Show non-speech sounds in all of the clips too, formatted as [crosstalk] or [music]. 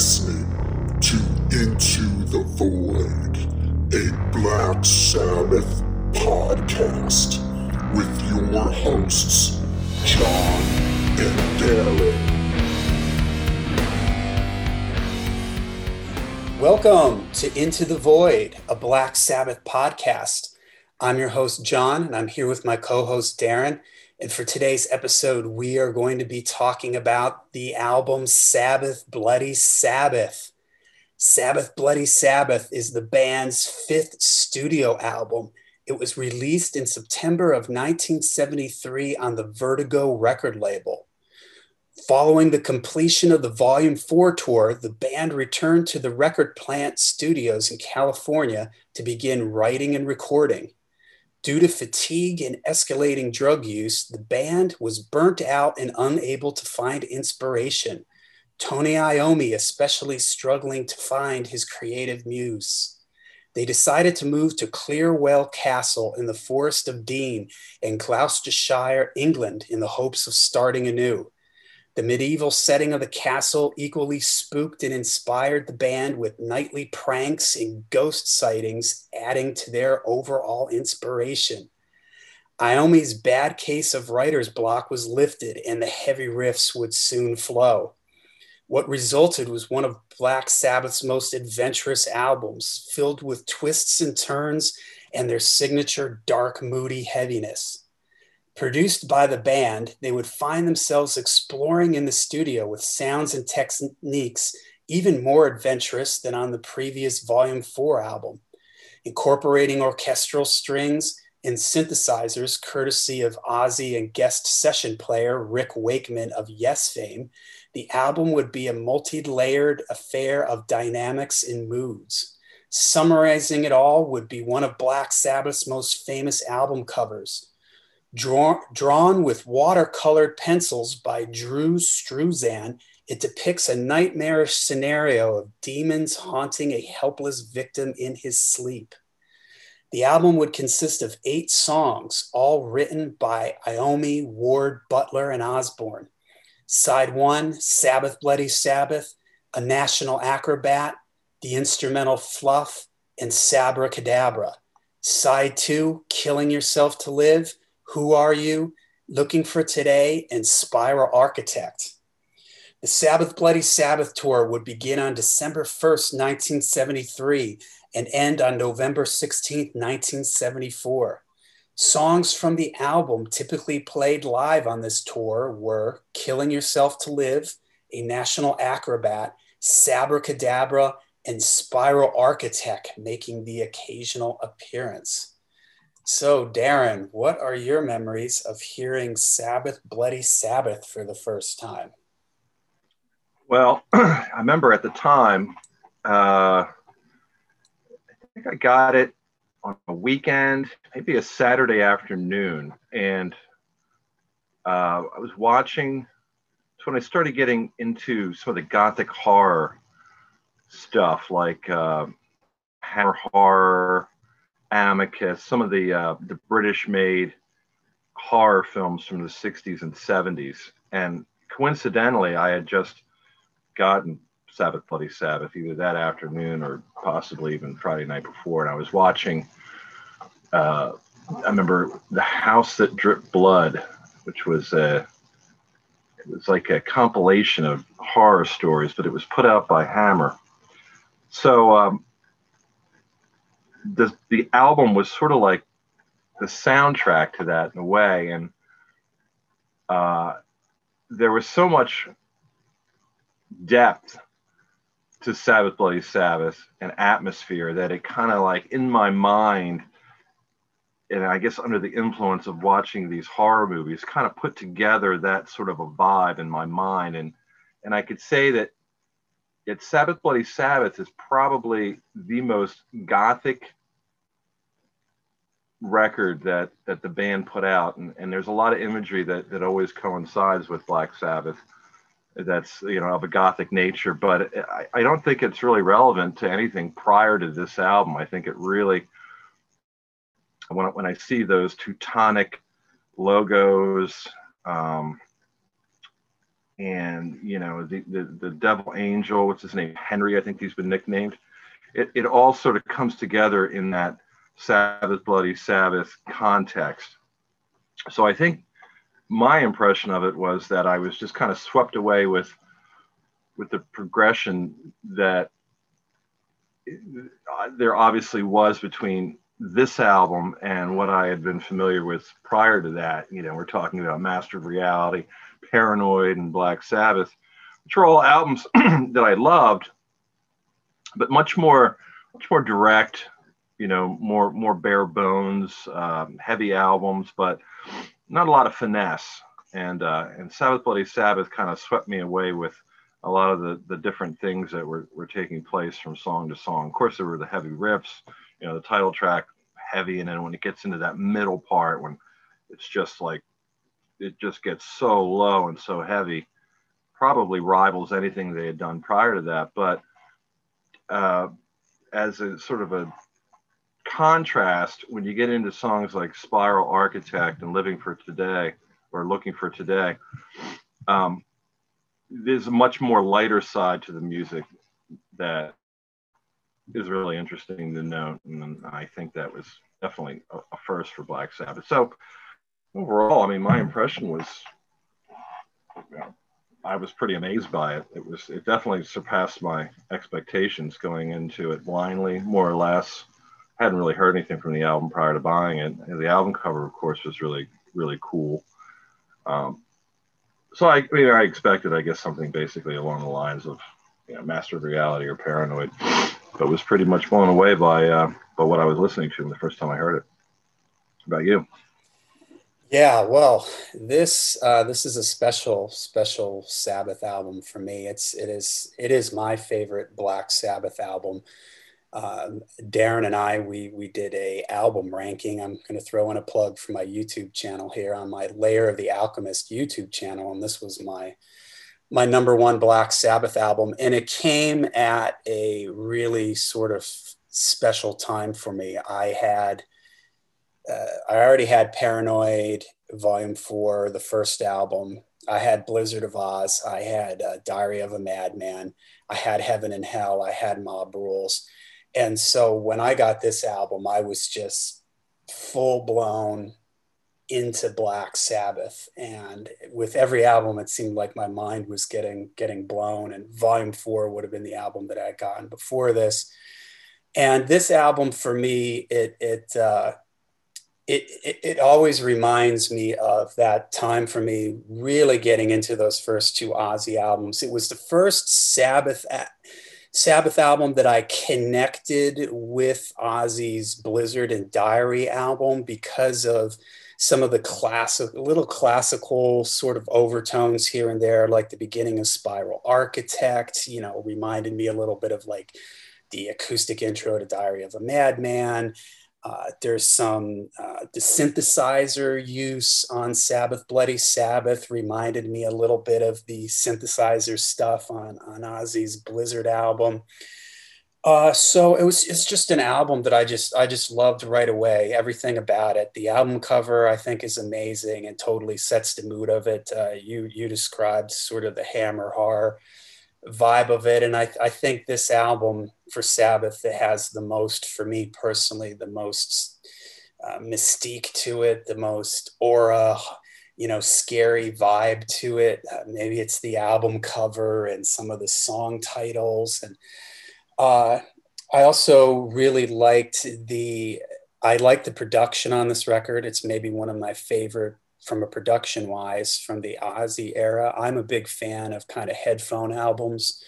listening to Into the Void, a Black Sabbath podcast with your hosts, John and Darren. Welcome to Into the Void, a Black Sabbath podcast. I'm your host, John, and I'm here with my co host, Darren. And for today's episode, we are going to be talking about the album Sabbath Bloody Sabbath. Sabbath Bloody Sabbath is the band's fifth studio album. It was released in September of 1973 on the Vertigo record label. Following the completion of the Volume 4 tour, the band returned to the Record Plant Studios in California to begin writing and recording. Due to fatigue and escalating drug use, the band was burnt out and unable to find inspiration. Tony Iommi especially struggling to find his creative muse. They decided to move to Clearwell Castle in the Forest of Dean in Gloucestershire, England, in the hopes of starting anew. The medieval setting of the castle equally spooked and inspired the band with nightly pranks and ghost sightings, adding to their overall inspiration. Iommi's bad case of writer's block was lifted and the heavy riffs would soon flow. What resulted was one of Black Sabbath's most adventurous albums, filled with twists and turns and their signature dark, moody heaviness. Produced by the band, they would find themselves exploring in the studio with sounds and techniques even more adventurous than on the previous Volume 4 album, incorporating orchestral strings and synthesizers courtesy of Ozzy and guest session player Rick Wakeman of Yes fame. The album would be a multi layered affair of dynamics and moods. Summarizing it all would be one of Black Sabbath's most famous album covers Draw, drawn with watercolored pencils by Drew Struzan, it depicts a nightmarish scenario of demons haunting a helpless victim in his sleep. The album would consist of eight songs, all written by Iommi, Ward, Butler, and Osbourne. Side one, Sabbath Bloody Sabbath, A National Acrobat, The Instrumental Fluff, and Sabbra Cadabra. Side two, Killing Yourself to Live, who Are You, Looking for Today, and Spiral Architect. The Sabbath Bloody Sabbath tour would begin on December 1st, 1973, and end on November 16th, 1974. Songs from the album typically played live on this tour were Killing Yourself to Live, A National Acrobat, Sabbra Cadabra, and Spiral Architect making the occasional appearance. So, Darren, what are your memories of hearing Sabbath Bloody Sabbath for the first time? Well, [clears throat] I remember at the time, uh, I think I got it on a weekend, maybe a Saturday afternoon. And uh, I was watching, so when I started getting into some of the gothic horror stuff, like uh, Hammer Horror, Amicus, some of the uh, the British-made horror films from the 60s and 70s. And coincidentally, I had just gotten Sabbath Bloody Sabbath either that afternoon or possibly even Friday night before. And I was watching, uh, I remember The House That Dripped Blood, which was a, it was like a compilation of horror stories, but it was put out by Hammer. So um, the the album was sort of like the soundtrack to that in a way, and uh, there was so much depth to Sabbath Bloody Sabbath and atmosphere that it kind of like in my mind, and I guess under the influence of watching these horror movies, kind of put together that sort of a vibe in my mind, and and I could say that Yet Sabbath Bloody Sabbath is probably the most gothic record that that the band put out. And, and there's a lot of imagery that that always coincides with black sabbath that's you know of a gothic nature. But I, I don't think it's really relevant to anything prior to this album. I think it really when, when i see those teutonic logos um, and you know the, the the devil angel what's his name? Henry i think he's been nicknamed. It, it all sort of comes together in that sabbath bloody sabbath context. So i think my impression of it was that i was just kind of swept away with with the progression that there obviously was between this album and what I had been familiar with prior to that. You know, we're talking about Master of Reality, Paranoid, and Black Sabbath, which are all albums [clears throat] that I loved, but much more, much more direct. You know, more more bare bones, um, heavy albums, but not a lot of finesse. And uh, and Sabbath Bloody Sabbath kind of swept me away with a lot of the the different things that were were taking place from song to song. Of course, there were the heavy riffs. You know, the title track heavy, and then when it gets into that middle part, when it's just like it just gets so low and so heavy, probably rivals anything they had done prior to that. But uh, as a sort of a contrast, when you get into songs like Spiral Architect and Living for Today or Looking for Today, um, there's a much more lighter side to the music that is really interesting to note. And I think that was definitely a, a first for Black Sabbath. So overall, I mean, my impression was, you know, I was pretty amazed by it. It was, it definitely surpassed my expectations going into it blindly, more or less. I hadn't really heard anything from the album prior to buying it. And the album cover, of course, was really, really cool. Um, so I, I mean, I expected, I guess, something basically along the lines of, you know, Master of Reality or Paranoid, but was pretty much blown away by uh, by what I was listening to the first time I heard it. About you? Yeah, well, this uh, this is a special special Sabbath album for me. It's it is it is my favorite Black Sabbath album. Um, Darren and I we we did a album ranking. I'm going to throw in a plug for my YouTube channel here on my Layer of the Alchemist YouTube channel, and this was my my number one Black Sabbath album, and it came at a really sort of special time for me. I had, uh, I already had Paranoid Volume Four, the first album. I had Blizzard of Ozz. I had uh, Diary of a Madman. I had Heaven and Hell. I had Mob Rules. And so when I got this album, I was just full blown into Black Sabbath, and with every album, it seemed like my mind was getting getting blown. And Volume Four would have been the album that I had gotten before this, and this album for me, it it uh, it, it, it always reminds me of that time for me really getting into those first two Ozzy albums. It was the first Sabbath. Sabbath album that I connected with Ozzy's Blizzard and Diary album because of some of the classic, little classical sort of overtones here and there, like the beginning of Spiral Architect, you know, reminded me a little bit of like the acoustic intro to Diary of a Madman. Uh, there's some uh, the synthesizer use on Sabbath Bloody Sabbath reminded me a little bit of the synthesizer stuff on on Ozzy's Blizzard album. Uh, so it was it's just an album that I just I just loved right away. Everything about it. The album cover I think is amazing and totally sets the mood of it. Uh, you you described sort of the hammer horror vibe of it, and I I think this album for Sabbath that has the most for me personally the most uh, mystique to it, the most aura, you know, scary vibe to it. Uh, maybe it's the album cover and some of the song titles and uh, I also really liked the I like the production on this record. It's maybe one of my favorite from a production wise from the Ozzy era. I'm a big fan of kind of headphone albums.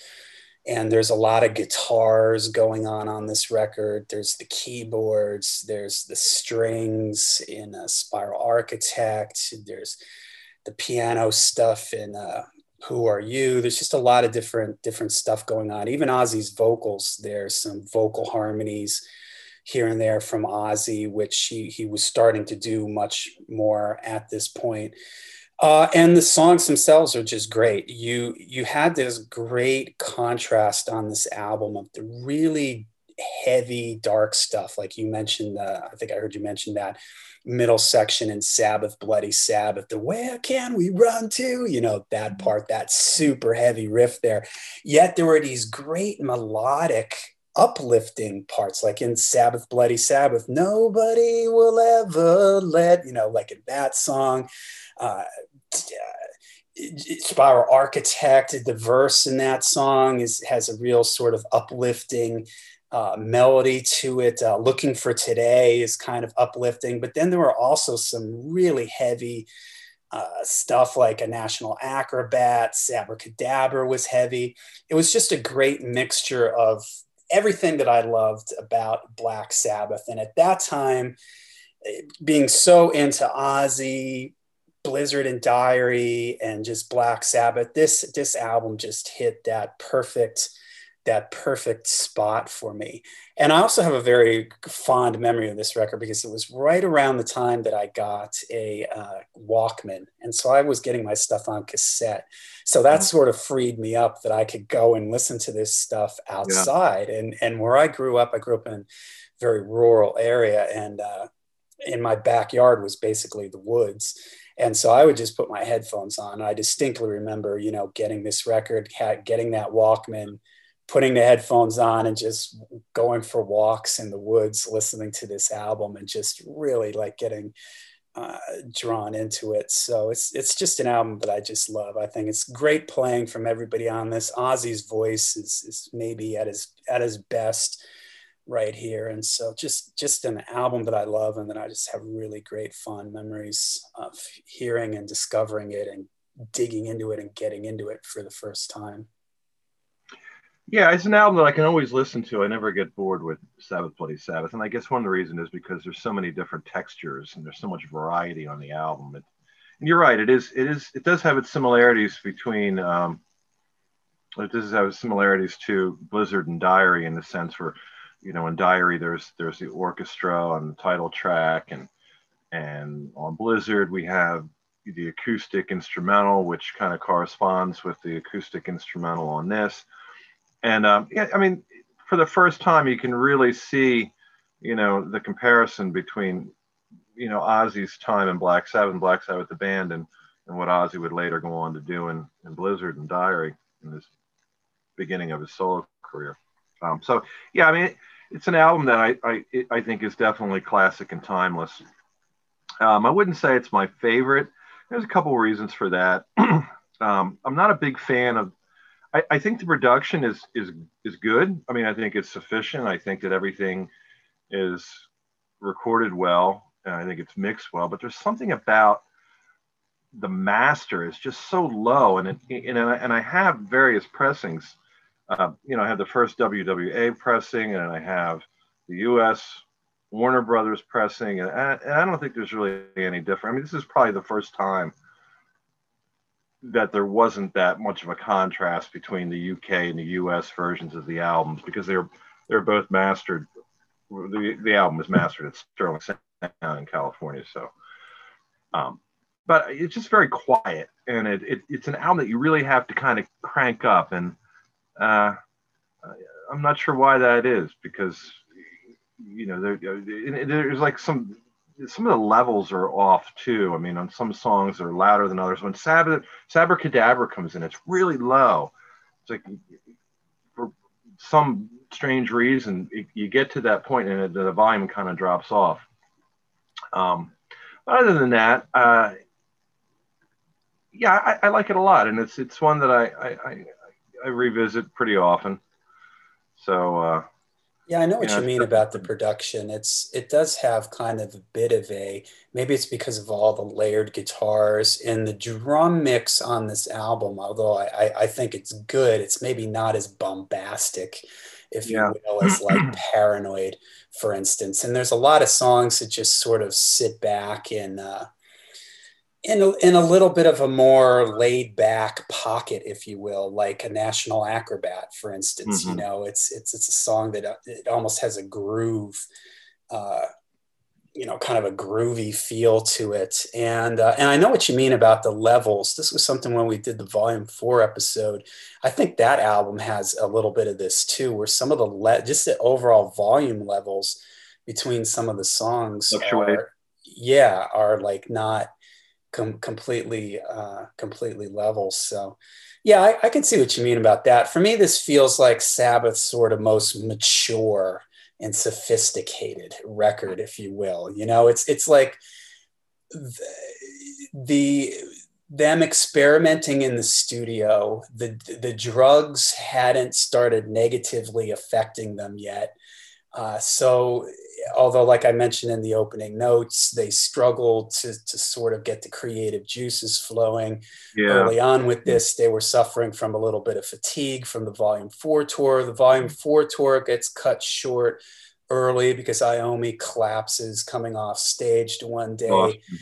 And there's a lot of guitars going on on this record. There's the keyboards, there's the strings in a Spiral Architect, there's the piano stuff in uh, who are you there's just a lot of different different stuff going on even ozzy's vocals there's some vocal harmonies here and there from ozzy which he, he was starting to do much more at this point uh, and the songs themselves are just great you you had this great contrast on this album of the really heavy, dark stuff. Like you mentioned, uh, I think I heard you mention that middle section in Sabbath, Bloody Sabbath, the where can we run to? You know, that part, that super heavy riff there. Yet there were these great melodic, uplifting parts, like in Sabbath, Bloody Sabbath, nobody will ever let, you know, like in that song. Uh, Spiral Architect, the verse in that song is has a real sort of uplifting uh, melody to it. Uh, Looking for Today is kind of uplifting, but then there were also some really heavy uh, stuff like a National Acrobat, Sabbra Cadabra was heavy. It was just a great mixture of everything that I loved about Black Sabbath. And at that time, being so into Ozzy, Blizzard and Diary, and just Black Sabbath, this this album just hit that perfect that perfect spot for me. And I also have a very fond memory of this record because it was right around the time that I got a uh, Walkman. And so I was getting my stuff on cassette. So that sort of freed me up that I could go and listen to this stuff outside. Yeah. And, and where I grew up, I grew up in a very rural area and uh, in my backyard was basically the woods. And so I would just put my headphones on. I distinctly remember, you know, getting this record, getting that Walkman, putting the headphones on and just going for walks in the woods listening to this album and just really like getting uh, drawn into it. So it's it's just an album that i just love. I think it's great playing from everybody on this. Ozzy's voice is, is maybe at his at his best right here. And so just just an album that i love and that i just have really great fond memories of hearing and discovering it and digging into it and getting into it for the first time yeah, it's an album that I can always listen to. I never get bored with Sabbath Bloody Sabbath, and I guess one of the reasons is because there's so many different textures and there's so much variety on the album. It, and you're right, it is it is it does have its similarities between um, it does have similarities to Blizzard and Diary in the sense where, you know, in Diary there's there's the orchestra on the title track, and and on Blizzard we have the acoustic instrumental, which kind of corresponds with the acoustic instrumental on this and um, yeah, I mean, for the first time, you can really see, you know, the comparison between, you know, Ozzy's time in Black Sabbath Black Sabbath the band, and and what Ozzy would later go on to do in, in Blizzard and Diary in this beginning of his solo career. Um, so yeah, I mean, it's an album that I I, I think is definitely classic and timeless. Um, I wouldn't say it's my favorite. There's a couple reasons for that. [clears throat] um, I'm not a big fan of I, I think the production is is is good. I mean, I think it's sufficient. I think that everything is recorded well, and I think it's mixed well. But there's something about the master is just so low, and it, and and I have various pressings. Uh, you know, I have the first WWA pressing, and I have the U.S. Warner Brothers pressing, and I, and I don't think there's really any different. I mean, this is probably the first time that there wasn't that much of a contrast between the UK and the US versions of the albums because they're they're both mastered. The, the album is mastered at Sterling Sound in California, so. Um, but it's just very quiet, and it, it, it's an album that you really have to kind of crank up, and uh, I'm not sure why that is because you know there, there's like some some of the levels are off too. I mean, on some songs they're louder than others. When Sabbath Sabbra Cadabra comes in, it's really low. It's like for some strange reason it, you get to that point and it, the volume kind of drops off. Um, other than that, uh, yeah, I, I, like it a lot, and it's it's one that I I, I, I revisit pretty often. So uh, yeah, I know what you, know, you mean about the production. It's it does have kind of a bit of a maybe it's because of all the layered guitars and the drum mix on this album. Although I, I think it's good, it's maybe not as bombastic, if yeah. you will, as like [clears throat] Paranoid, for instance. And there's a lot of songs that just sort of sit back and uh, in a, in a little bit of a more laid back pocket, if you will, like a National Acrobat, for instance. Mm-hmm. You know, it's it's it's a song that uh, it almost has a groove. Uh, you know kind of a groovy feel to it and uh, and i know what you mean about the levels this was something when we did the volume four episode i think that album has a little bit of this too where some of the le- just the overall volume levels between some of the songs are, yeah are like not com- completely uh, completely level so yeah I, I can see what you mean about that for me this feels like sabbath's sort of most mature and sophisticated record, if you will. You know, it's it's like the, the them experimenting in the studio. The the drugs hadn't started negatively affecting them yet. Uh, so although like i mentioned in the opening notes they struggled to, to sort of get the creative juices flowing. Yeah. early on with this they were suffering from a little bit of fatigue from the volume four tour. The volume four tour gets cut short early because Iommi collapses coming off stage to one day. Awesome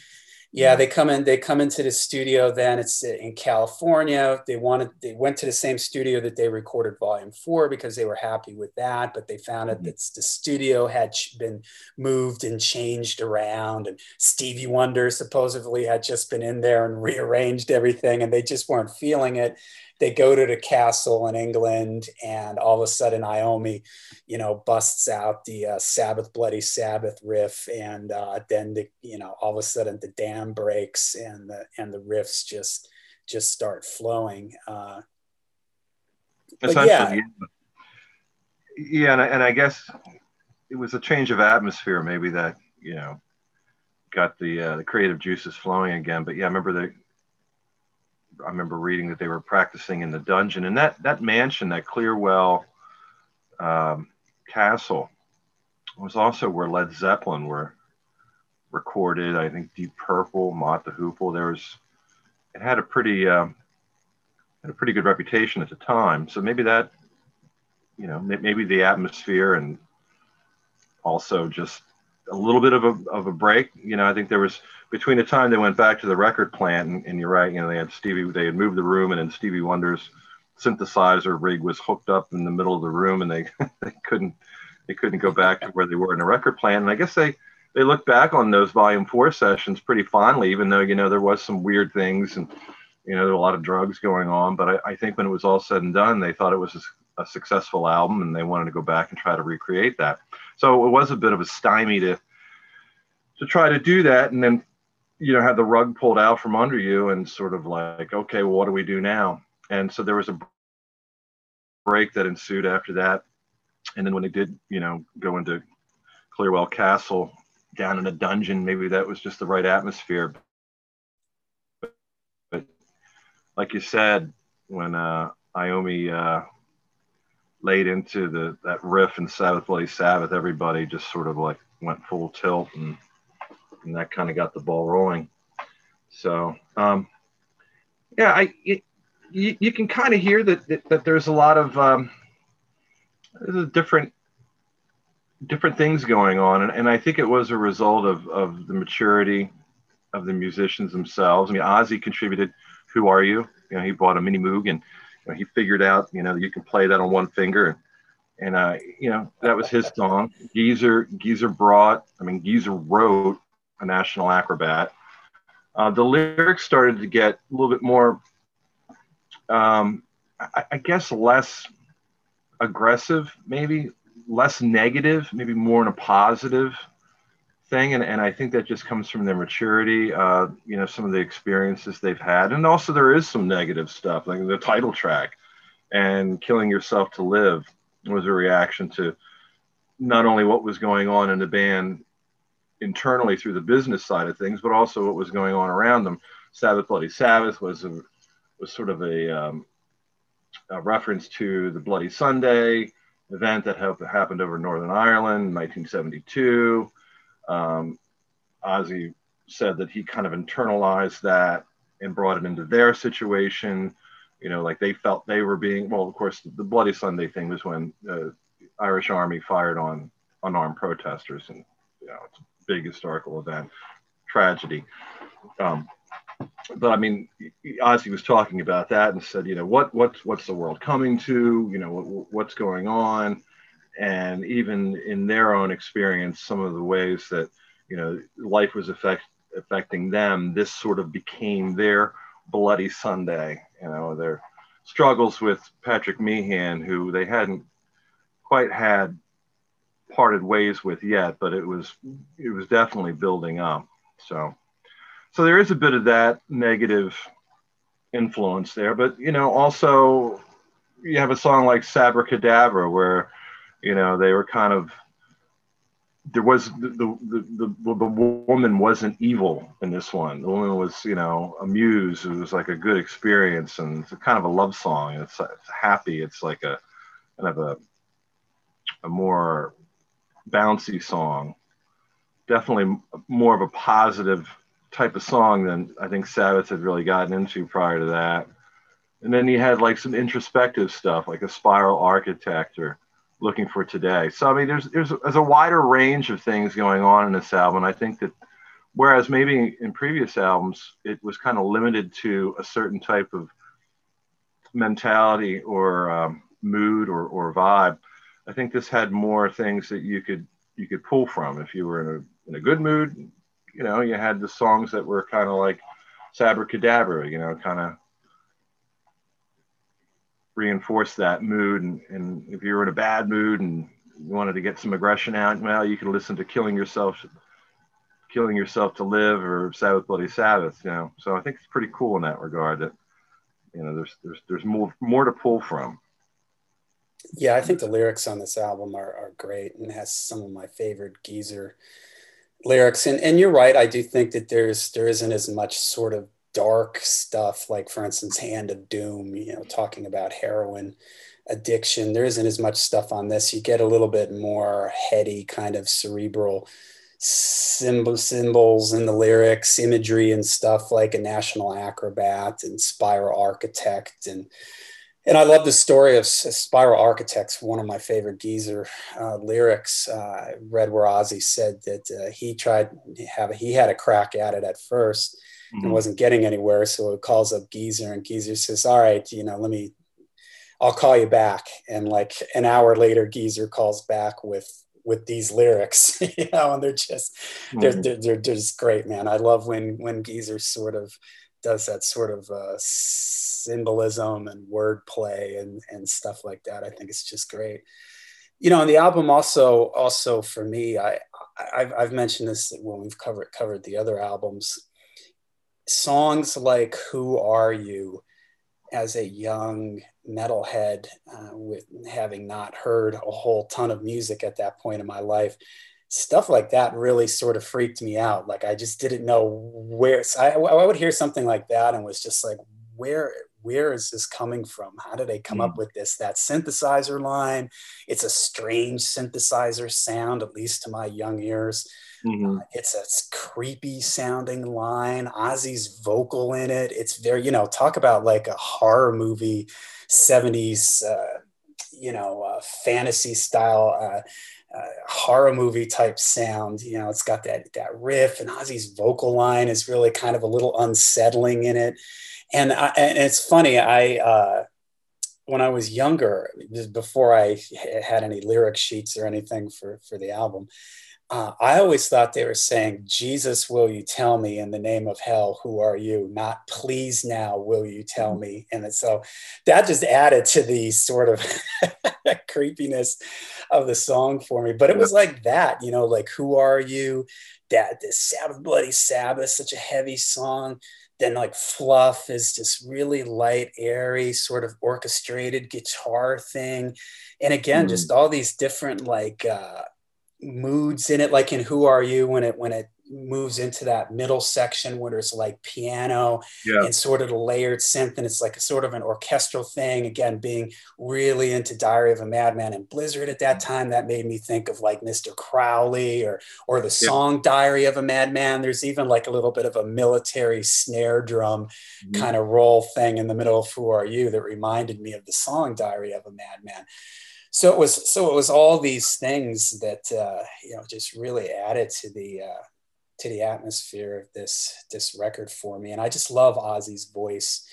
yeah they come in they come into the studio then it's in california. They wanted they went to the same studio that they recorded volume four because they were happy with that but they found out mm-hmm. that the studio had been moved and changed around and stevie wonder supposedly had just been in there and rearranged everything and they just weren't feeling it they go to the castle in England, and all of a sudden Iommi, you know, busts out the uh, Sabbath Bloody Sabbath riff, and uh, then the you know all of a sudden the dam breaks and the and the riffs just just start flowing. Uh, yeah, yeah, and I, and I guess it was a change of atmosphere, maybe that you know got the uh, the creative juices flowing again. But yeah, I remember the I remember reading that they were practicing in the dungeon, and that that mansion, that Clearwell um, Castle, was also where Led Zeppelin were recorded. I think Deep Purple, Mott the Hoople. There was it had a pretty um, had a pretty good reputation at the time. So maybe that you know maybe the atmosphere and also just a little bit of a, of a break. You know, I think there was between the time they went back to the record plant and, and, you're right, you know, they had Stevie, they had moved the room and then Stevie Wonder's synthesizer rig was hooked up in the middle of the room and they, [laughs] they couldn't, they couldn't go back to where they were in the record plant. And I guess they, they look back on those volume four sessions pretty fondly, even though, you know, there was some weird things and, you know, there were a lot of drugs going on, but I, I think when it was all said and done, they thought it was a, a successful album and they wanted to go back and try to recreate that. So it was a bit of a stymie to, to try to do that and then you know had the rug pulled out from under you and sort of like okay well what do we do now? And so there was a break that ensued after that. And then when they did you know go into clearwell castle down in a dungeon maybe that was just the right atmosphere. But, like you said when uh Iommi uh laid into the that riff in Sabbath Bloody Sabbath everybody just sort of like went full tilt and and that kind of got the ball rolling. So, um, yeah, I you, you can kind of hear that, that, that there's a lot of um, different different things going on, and, and I think it was a result of of the maturity of the musicians themselves. I mean, Ozzy contributed "Who Are You." You know, he bought a mini Moog and know, he figured out you know you can play that on one finger and uh, you know that was his song. Geezer Geezer brought, I mean Geezer wrote a national acrobat. Uh, the lyrics started to get a little bit more, um, I, I, guess, less aggressive, maybe less negative, maybe more in a positive thing. And, and I think that just comes from their maturity, uh, you know, some of the experiences they've had. And also, there is some negative stuff, like the title track and Killing Yourself to Live was a reaction to not only what was going on in the band internally through the business side of things, but also what was going on around them. Sabbath Bloody Sabbath was a, was sort of a, um, a reference to the Bloody Sunday event that happened over Northern Ireland in 1972. Um, Ozzy said that he kind of internalized that and brought it into their situation. You know, like they felt they were being well. Of course, the Bloody Sunday thing was when the Irish Army fired on unarmed protesters, and you know, it's a big historical event, tragedy. Um, but I mean, Ozzy was talking about that and said, you know, what what's what's the world coming to? You know, what, what's going on? And even in their own experience, some of the ways that you know life was affect, affecting them this sort of became their bloody sunday. You know their struggles with patrick meehan who they hadn't quite had parted ways with yet but it was it was definitely building up. So so there is a bit of that negative influence there. But you know also you have a song like Sabbra Cadabra where you know they were kind of there was the, the the, the the woman wasn't evil in this one. The woman was you know amused. It was like a good experience and it's kind of a love song. It's it's happy. It's like a kind of a a more bouncy song. Definitely more of a positive type of song than I think Sabbath had really gotten into prior to that. And then you had like some introspective stuff, like a spiral architect or looking for today. So I mean, there's there's there's a wider range of things going on in this album. I think that whereas maybe in previous albums it was kind of limited to a certain type of mentality or um, mood or, or vibe, I think this had more things that you could you could pull from. If you were in a in a good mood, you know, you had the songs that were kind of like Sabbra Cadabra, you know, kind of reinforce that mood. And, and if you were in a bad mood and you wanted to get some aggression out, well, you can listen to Killing Yourself, Killing Yourself to Live or Sabbath Bloody Sabbath, you know. So I think it's pretty cool in that regard that, you know, there's, there's, there's more, more to pull from. Yeah, I think the lyrics on this album are, are great and has some of my favorite geezer lyrics. And, and you're right. I do think that there's, there isn't as much sort of dark stuff, like for instance, Hand of Doom, you know, talking about heroin addiction. There isn't as much stuff on this. You get a little bit more heady, kind of cerebral symbol, symbols in the lyrics, imagery and stuff like a national acrobat and spiral architect and and I love the story of Spiral Architects, one of my favorite geezer uh, lyrics. Uh, read where Ozzy said that uh, he tried have he had a crack at it at first, mm-hmm. and wasn't getting anywhere. So it calls up Geezer, and Geezer says, "All right, you know, let me, I'll call you back." And like an hour later, Geezer calls back with with these lyrics, [laughs] you know, and they're just mm-hmm. they're, they're, they're just great, man. I love when when Geezer sort of does that sort of uh, symbolism and wordplay and and stuff like that. I think it's just great. You know, and the album also also for me, I I've, I've mentioned this when we've covered covered the other albums songs like Who Are You as a young metalhead uh, with having not heard a whole ton of music at that point in my life stuff like that really sort of freaked me out. Like i just didn't know where I, I would hear something like that and was just like where where is this coming from how did they come mm. up with this that synthesizer line it's a strange synthesizer sound at least to my young ears Mm-hmm. Uh, it's a creepy sounding line. Ozzy's vocal in it. It's very, you know, talk about like a horror movie, 70s, uh, you know, uh, fantasy style uh, uh, horror movie type sound. You know, it's got that that riff, and Ozzy's vocal line is really kind of a little unsettling in it. And, I, and it's funny, I uh, when I was younger, before I had any lyric sheets or anything for for the album, uh, I always thought they were saying, Jesus, will you tell me in the name of hell, who are you? Not please now, will you tell me? And so that just added to the sort of [laughs] creepiness of the song for me. But it was like that, you know, like, who are you? That this Sabbath, Bloody Sabbath, such a heavy song. Then, like, Fluff is just really light, airy, sort of orchestrated guitar thing. And again, mm. just all these different, like, uh, moods in it like in who are you when it when it moves into that middle section where there's like piano yeah. and sort of the layered synth and it's like a sort of an orchestral thing again being really into diary of a madman and blizzard at that time that made me think of like mr crowley or or the song yeah. diary of a madman there's even like a little bit of a military snare drum mm-hmm. kind of roll thing in the middle of who are you that reminded me of the song diary of a madman so it was so it was all these things that uh, you know just really added to the uh, to the atmosphere of this this record for me and i just love ozzy's voice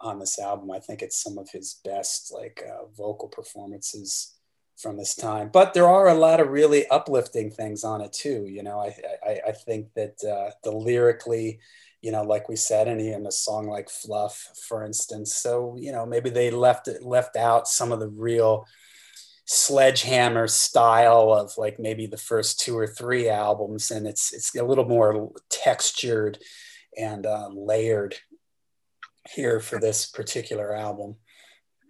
on this album i think it's some of his best like uh, vocal performances from this time. But there are a lot of really uplifting things on it too. You know, I I, I think that uh, the lyrically, you know, like we said, and even a song like "Fluff," for instance. So you know, maybe they left it left out some of the real sledgehammer style of like maybe the first two or three albums and it's it's a little more textured and uh, layered here for this particular album.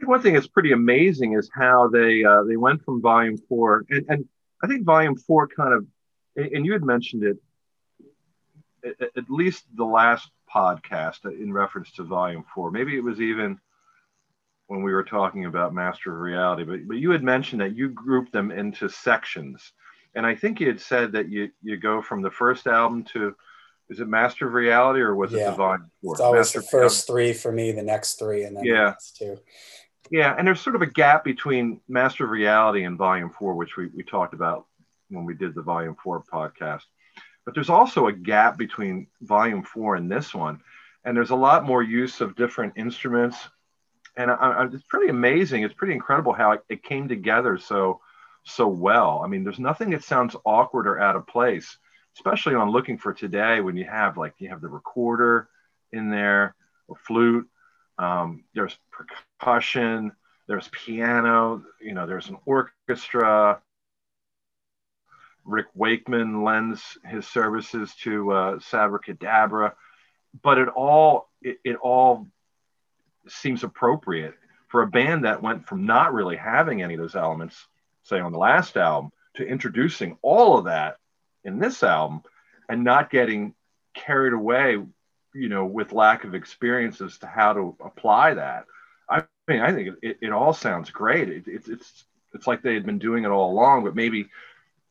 One thing that's pretty amazing is how they uh, they went from volume four and, and i think volume four kind of and you had mentioned it at least the last podcast in reference to volume four. Maybe it was even when we were talking about Master of Reality, but, but you had mentioned that you grouped them into sections. And I think you had said that you, you go from the first album to, is it Master of Reality or was yeah. it Divine Four? It's always Master the first three for me, the next three, and then yeah. the next two. Yeah, and there's sort of a gap between Master of Reality and Volume Four, which we, we talked about when we did the Volume Four podcast. But there's also a gap between Volume Four and this one. And there's a lot more use of different instruments and I, I, it's pretty amazing. It's pretty incredible how it, it, came together so so well. I mean, there's nothing that sounds awkward or out of place, especially on looking for today when you have like you have the recorder in there, or flute. Um, there's percussion. There's piano. You know, there's an orchestra. Rick Wakeman lends his services to uh, Sabbra Cadabra, but it all it, it all seems appropriate for a band that went from not really having any of those elements, say on the last album, to introducing all of that in this album and not getting carried away, you know, with lack of experience as to how to apply that. I mean, I think it, it all sounds great. It, it, it's it's like they had been doing it all along, but maybe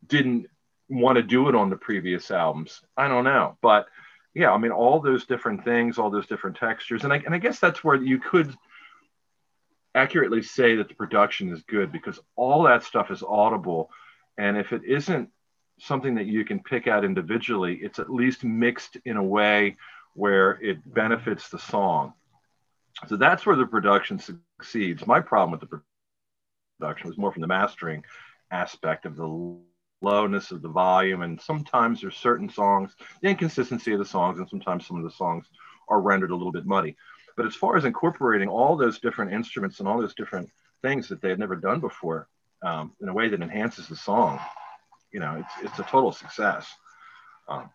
didn't want to do it on the previous albums. I don't know, but yeah, I mean, all those different things, all those different textures, and I and I guess that's where you could accurately say that the production is good because all that stuff is audible, and if it isn't something that you can pick out individually, it's at least mixed in a way where it benefits the song. So that's where the production succeeds. My problem with the production was more from the mastering aspect of the lowness of the volume, and sometimes there's certain songs, the inconsistency of the songs, and sometimes some of the songs are rendered a little bit muddy. But as far as incorporating all those different instruments and all those different things that they had never done before um, in a way that enhances the song, you know, it's, it's a total success. Um,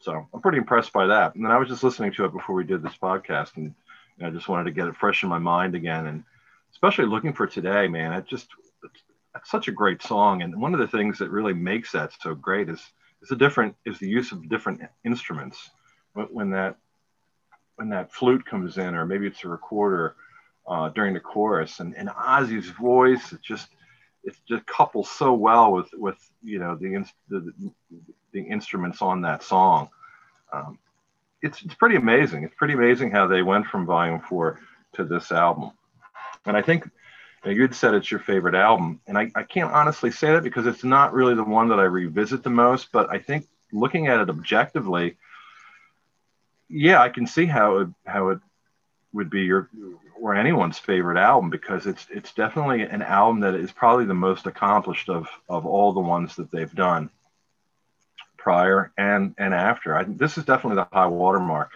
so I'm pretty impressed by that. And then I was just listening to it before we did this podcast, and I just wanted to get it fresh in my mind again, and especially looking for today, man. It just such a great song. And one of the things that really makes that so great is is the different is the use of different instruments. When, when that when that flute comes in, or maybe it's a recorder uh, during the chorus, and, and Ozzy's voice, it just it just couples so well with with you know the the, the instruments on that song. Um, it's it's pretty amazing. It's pretty amazing how they went from Volume Four to this album, and I think you would said it's your favorite album, and I, I can't honestly say that because it's not really the one that I revisit the most. But I think looking at it objectively, yeah, I can see how it, how it would be your or anyone's favorite album because it's it's definitely an album that is probably the most accomplished of of all the ones that they've done prior and and after. I, this is definitely the high watermark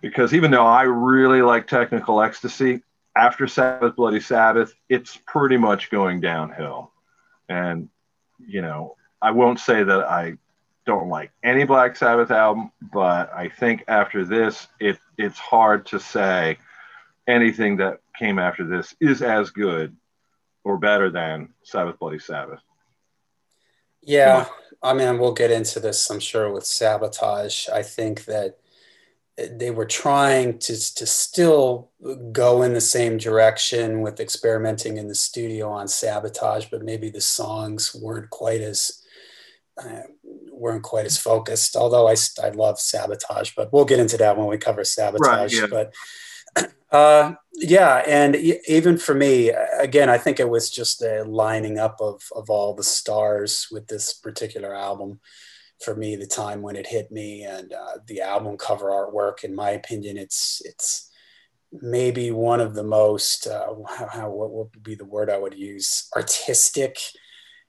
because even though I really like Technical Ecstasy, after Sabbath Bloody Sabbath, it's pretty much going downhill. And, you know, I won't say that I don't like any Black Sabbath album, but I think after this, it it's hard to say anything that came after this is as good or better than Sabbath Bloody Sabbath. Yeah, I mean, we'll get into this, I'm sure, with sabotage. I think that they were trying to, to still go in the same direction with experimenting in the studio on sabotage but maybe the songs weren't quite as uh, weren't quite as focused although I, I love sabotage but we'll get into that when we cover sabotage right, yeah. but [clears throat] uh, yeah and even for me again i think it was just a lining up of, of all the stars with this particular album for me the time when it hit me and uh, the album cover artwork in my opinion it's it's maybe one of the most uh, how, how, what would be the word I would use artistic,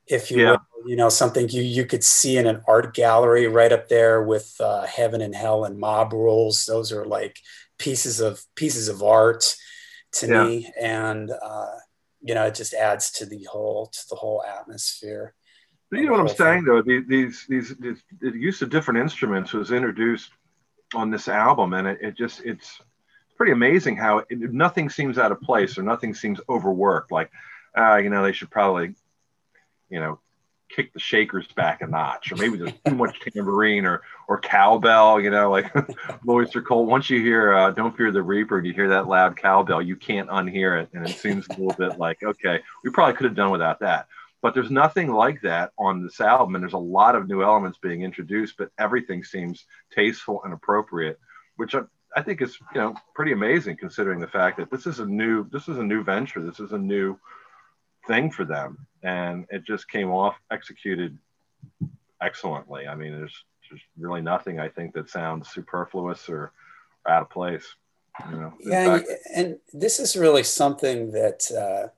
if you yeah. will. You know, something you you could see in an art gallery right up there with uh, Heaven and Hell and Mob Rules. Those are like pieces of pieces of art to yeah. me, and uh, you know, it just adds to the whole to the whole atmosphere. You know what I'm saying, though. These, these, these, these, the use of different instruments was introduced on this album, and it, it just it's pretty amazing how it, nothing seems out of place or nothing seems overworked. Like, uh, you know, they should probably, you know, kick the shakers back a notch, or maybe there's too much tambourine or or cowbell. You know, like [laughs] Blue Öyster Cult. Once you hear uh, "Don't Fear the Reaper" and you hear that loud cowbell, you can't unhear it, and it seems a little bit like, okay, we probably could have done without that. But there's nothing like that on this album, and there's a lot of new elements being introduced, but everything seems tasteful and appropriate, which I, I think is you know pretty amazing considering the fact that this is a new this is a new venture, this is a new thing for them, and it just came off executed excellently. I mean, there's there's really nothing I think that sounds superfluous or out of place. You know, yeah, fact, and this is really something that. Uh,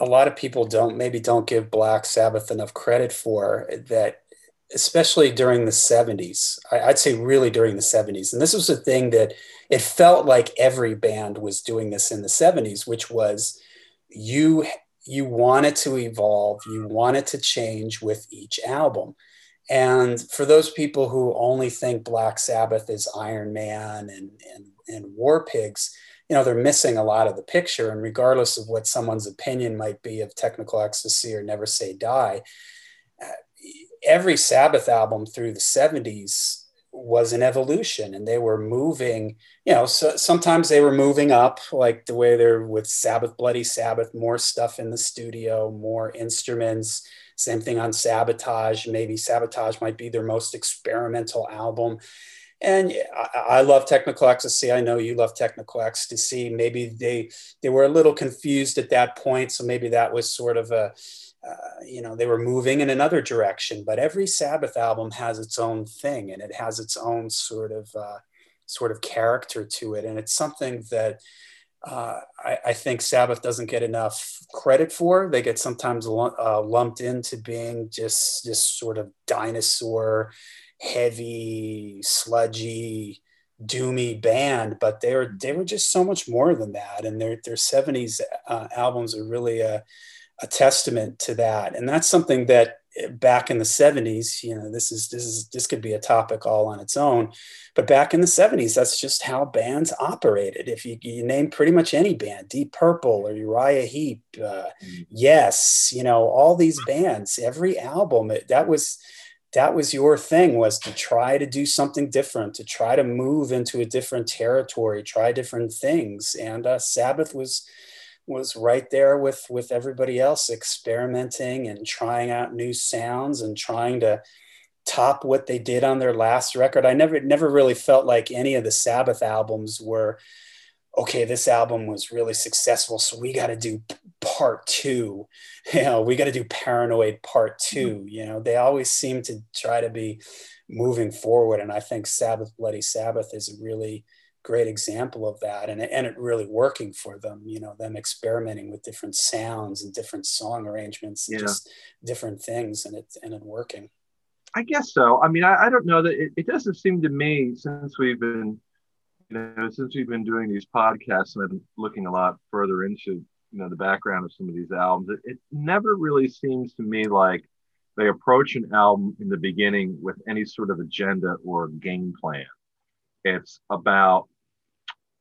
a lot of people don't maybe don't give Black Sabbath enough credit for that, especially during the 70s. I, would say really during the 70s. And this was a thing that it felt like every band was doing this in the 70s, which was you you wanted to evolve, you wanted to change with each album. And for those people who only think Black Sabbath is Iron Man and, and, and War Pigs, you know they're missing a lot of the picture and regardless of what someone's opinion might be of technical ecstasy or never say die uh, every sabbath album through the 70s was an evolution and they were moving you know so sometimes they were moving up like the way they're with sabbath bloody sabbath more stuff in the studio more instruments same thing on sabotage maybe sabotage might be their most experimental album and I, love technical ecstasy. I know you love technical ecstasy. Maybe they they were a little confused at that point, so maybe that was sort of a uh, you know they were moving in another direction. But every Sabbath album has its own thing, and it has its own sort of uh, sort of character to it, and it's something that. Uh, I, I, think Sabbath doesn't get enough credit for. They get sometimes uh, lumped into being just just sort of dinosaur heavy, sludgy, doomy band, but they were they were just so much more than that. And their their '70s uh, albums are really a, a testament to that. And that's something that eh, back in the 70s, you know, this is this is this could be a topic all on its own. But back in the 70s, that's just how bands operated. If you, you name pretty much any band, Deep Purple or Uriah Heep, uh, mm-hmm. Yes, you know, all these bands, every album, that was that was your thing was to try to do something different to try to move into a different territory try different things. And uh, sabbath was was right there with with everybody else experimenting and trying out new sounds and trying to top what they did on their last record. I never never really felt like any of the sabbath albums were okay, this album was really successful, so we got to do part two. [laughs] You know, we got to do Paranoid part 2 mm-hmm. You know, they always seem to try to be moving forward, and I think Sabbath Bloody Sabbath is a really great example of that, and and it really working for them. You know, them experimenting with different sounds and different song arrangements, and yeah. just different things, and it and it working. I guess so. I mean, I, I don't know that it, it doesn't seem to me since we've been know, since we've been doing these podcasts and I've been looking a lot further into, you know, the background of some of these albums, it, it never really seems to me like they approach an album in the beginning with any sort of agenda or game plan. It's about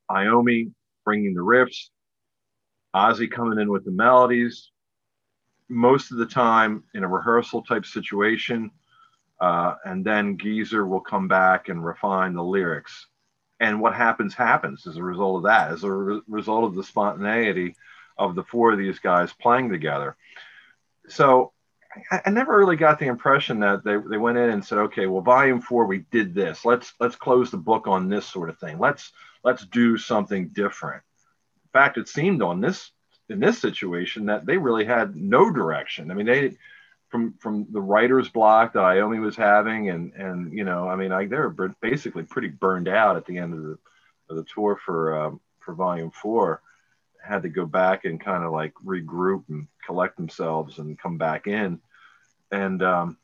Iommi bringing the riffs, Ozzy coming in with the melodies, most of the time in a rehearsal type situation. Uh, and then Geezer will come back and refine the lyrics and what happens happens as a result of that as a re- result of the spontaneity of the four of these guys playing together. So I, I, never really got the impression that they, they went in and said okay well volume four we did this. Let's let's close the book on this sort of thing. Let's let's do something different. In fact it seemed on this in this situation that they really had no direction. I mean they from from the writer's block that Iommi was having, and and you know, I mean, I they were basically pretty burned out at the end of the the tour for um, for Volume Four had to go back and kind of like regroup and collect themselves and come back in, and um,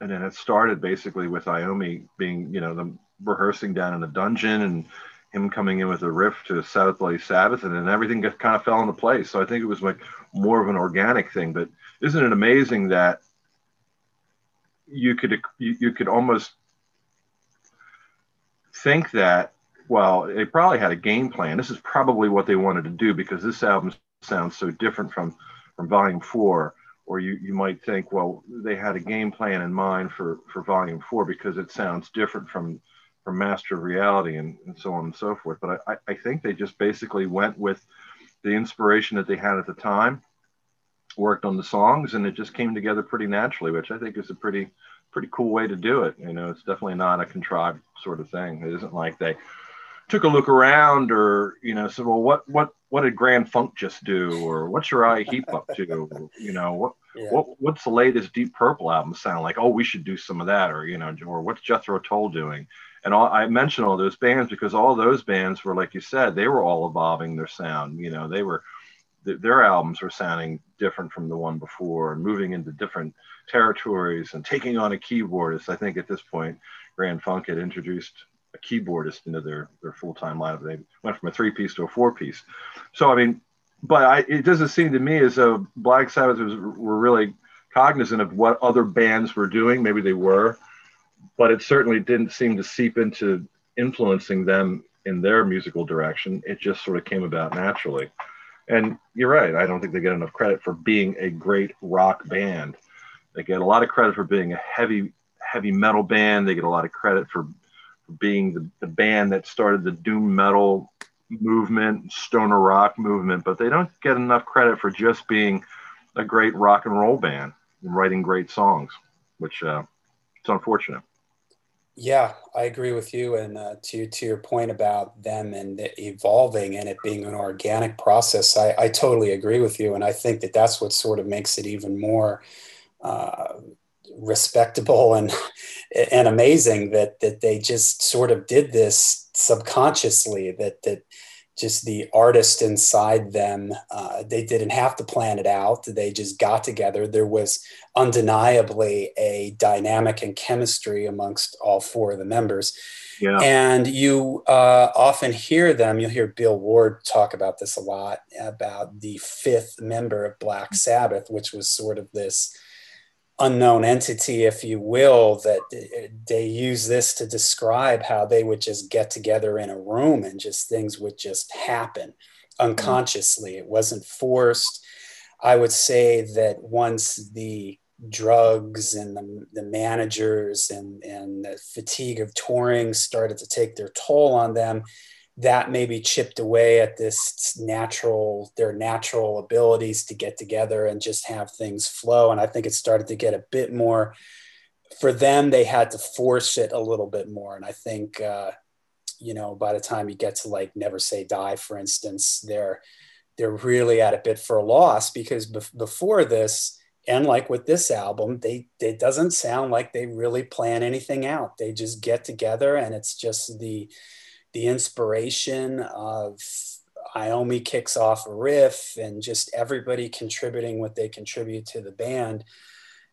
and then it started basically with Iommi being you know them rehearsing down in the dungeon and him coming in with a riff to Sabbath Bloody Sabbath, and then everything kind of fell into place. So I think it was like more of an organic thing. But isn't it amazing that you could you, you could almost think that well they probably had a game plan. This is probably what they wanted to do because this album sounds so different from from volume four. Or you you might think well they had a game plan in mind for for volume four because it sounds different from from master of reality and, and so on and so forth. But I, I think they just basically went with the inspiration that they had at the time worked on the songs and it just came together pretty naturally which i think is a pretty pretty cool way to do it. You know it's definitely not a contrived sort of thing. It isn't like they took a look around or you know said well what what what did grand funk just do? or what's Uriah Heep up to? you know what yeah. what what's the latest deep purple album sound like? Oh we should do some of that or you know or what's jethro tull doing? And all, i mentioned all those bands because all those bands were like you said they were all evolving their sound. You know they were their albums were sounding different from the one before and moving into different territories and taking on a keyboardist. I think at this point, Grand Funk had introduced a keyboardist into their, their full-time lineup. They went from a three-piece to a four-piece. So, I mean, but I, it doesn't seem to me as though Black Sabbath was, were really cognizant of what other bands were doing. Maybe they were, but it certainly didn't seem to seep into influencing them in their musical direction. It just sort of came about naturally. And you're right. I don't think they get enough credit for being a great rock band. They get a lot of credit for being a heavy, heavy metal band. They get a lot of credit for, for being the, the band that started the doom metal movement, stoner rock movement, but they don't get enough credit for just being a great rock and roll band and writing great songs, which uh, it's unfortunate. Yeah, I agree with you. And uh, to to your point about them and evolving and it being an organic process, I, I totally agree with you. And I think that that's what sort of makes it even more uh, respectable and and amazing that that they just sort of did this subconsciously. That that just the artist inside them. Uh, they didn't have to plan it out. They just got together. There was undeniably a dynamic and chemistry amongst all four of the members. Yeah. And you uh, often hear them, you'll hear Bill Ward talk about this a lot about the fifth member of Black Sabbath, which was sort of this unknown entity, if you will, that they use this to describe how they would just get together in a room and just things would just happen mm. unconsciously. It wasn't forced. I would say that once the drugs and the, the managers and, and the fatigue of touring started to take their toll on them, that maybe chipped away at this natural their natural abilities to get together and just have things flow. And i think it started to get a bit more for them they had to force it a little bit more. And i think uh, you know by the time you get to like never say die for instance they're they're really at a bit for a loss because before this and like with this album they it doesn't sound like they really plan anything out. They just get together and it's just the the inspiration of Iommi kicks off a riff and just everybody contributing what they contribute to the band.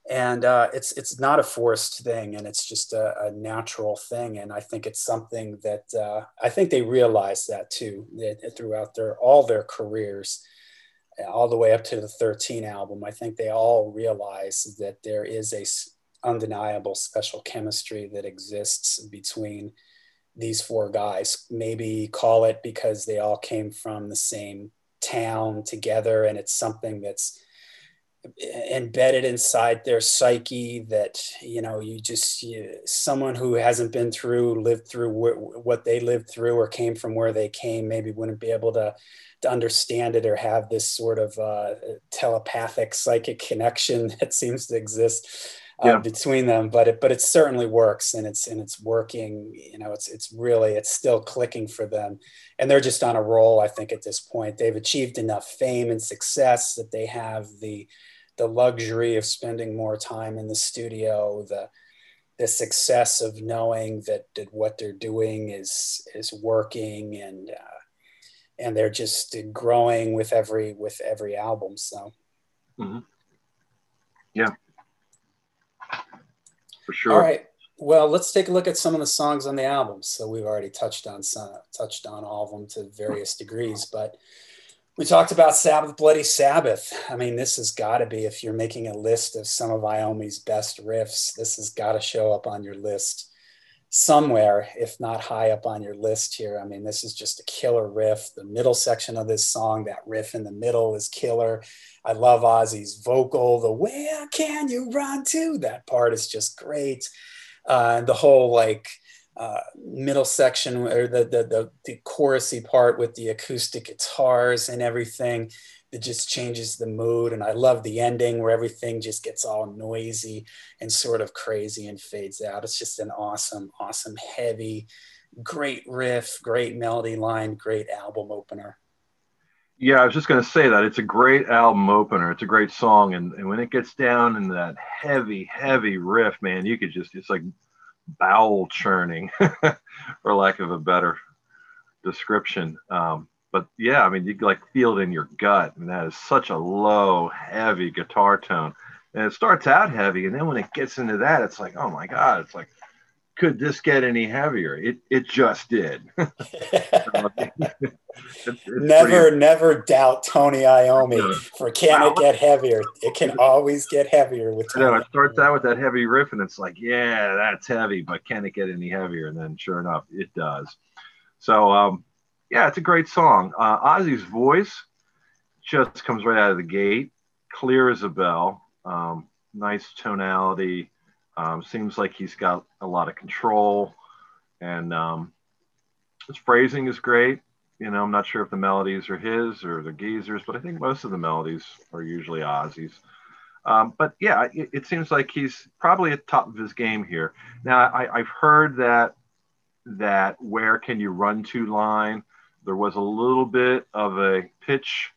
And uh, it's it's not a forced thing, and it's just a, a natural thing. And I think it's something that uh, I think they realize that too that throughout their all their careers, all the way up to the 13 album. I think they all realize that there is a undeniable special chemistry that exists between these four guys. Maybe call it because they all came from the same town together, and it's something that's embedded inside their psyche that you know you just you, someone who hasn't been through lived through wh- what they lived through or came from where they came maybe wouldn't be able to to understand it or have this sort of uh, telepathic psychic connection [laughs] that seems to exist uh, yeah. between them but it but it certainly works and it's and it's working you know it's it's really it's still clicking for them. And they're just on a roll i think at this point. They've achieved enough fame and success that they have the the luxury of spending more time in the studio. The the success of knowing that, that what they're doing is is working and uh, and they're just growing with every with every album so. Mm-hmm. yeah for sure. All right. Well let's take a look at some of the songs on the album. So we've already touched on some touched on all of them to various degrees but we talked about Sabbath Bloody Sabbath. I mean, this has got to be, if you're making a list of some of Iommi's best riffs, this has got to show up on your list somewhere, if not high up on your list here. I mean, this is just a killer riff. The middle section of this song, that riff in the middle is killer. I love Ozzy's vocal. The where can you run to? That part is just great. Uh, the whole like, uh, middle section or the, the, the the chorusy part with the acoustic guitars and everything that just changes the mood and i love the ending where everything just gets all noisy and sort of crazy and fades out. It's just an awesome awesome heavy great riff great melody line great album opener. Yeah i was just going to say that. It's a great album opener. It's a great song and, and when it gets down in that heavy heavy riff man you could just it's like bowel churning, [laughs] for lack of a better description. Um, but yeah, I mean, you like feel it in your gut, and that is such a low, heavy guitar tone. And it starts out heavy, and then when it gets into that, it's like, oh my god, it's like, could this get any heavier? It it just did. [laughs] it's, it's never, pretty... never doubt Tony Iommi for can it get heavier? It can always get heavier with Tony. No, it starts out with that heavy riff, and it's like, yeah, that's heavy, but can it get any heavier? And then, sure enough, it does. So, um, yeah, it's a great song. Uh, Ozzy's voice just comes right out of the gate, clear as a bell, um, nice tonality. Um, seems like he's got a lot of control, and um, his phrasing is great you know, I'm not sure if the melodies are his or the Geezer's, but I think most of the melodies are usually Ozzy's. Um, but yeah, it, it, seems like he's probably at the top of his game here. Now, I, have heard that that where can you run to line? There was a little bit of a pitch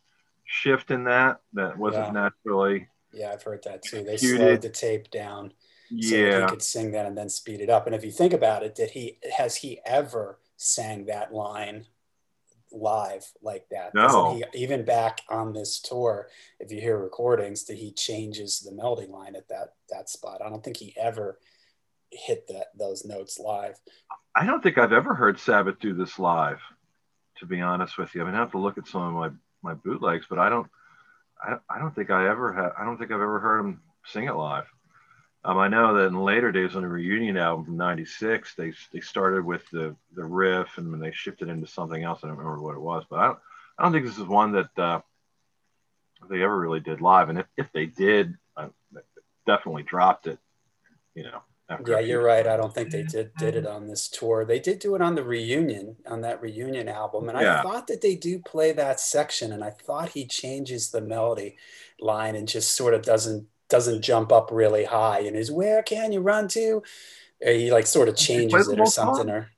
shift in that that wasn't yeah. naturally. Yeah, I've heard that too. They executed. slowed the tape down so yeah. he could sing that and then speed it up. And if you think about it, did he has he ever sang that line live like that. No. He, even back on this tour, if you hear recordings, that he changes the melody line at that that spot. I don't think he ever hit that those notes live. I don't think I've ever heard Sabbath do this live. To be honest with you, I mean, I have to look at some of my my bootlegs, but I don't. I, I don't think I ever had. I don't think I've ever heard him sing it live. Um, I know that in later days on the reunion album from '96, they they started with the the riff and then they shifted into something else. I don't remember what it was, but I don't I don't think this is one that uh, they ever really did live. And if, if they did, I definitely dropped it. You know. Yeah, you're right. I don't think they did did it on this tour. They did do it on the reunion on that reunion album, and yeah. I thought that they do play that section, and I thought he changes the melody line and just sort of doesn't doesn't jump up really high and is where can you run to? Or he like sort of changes it or something or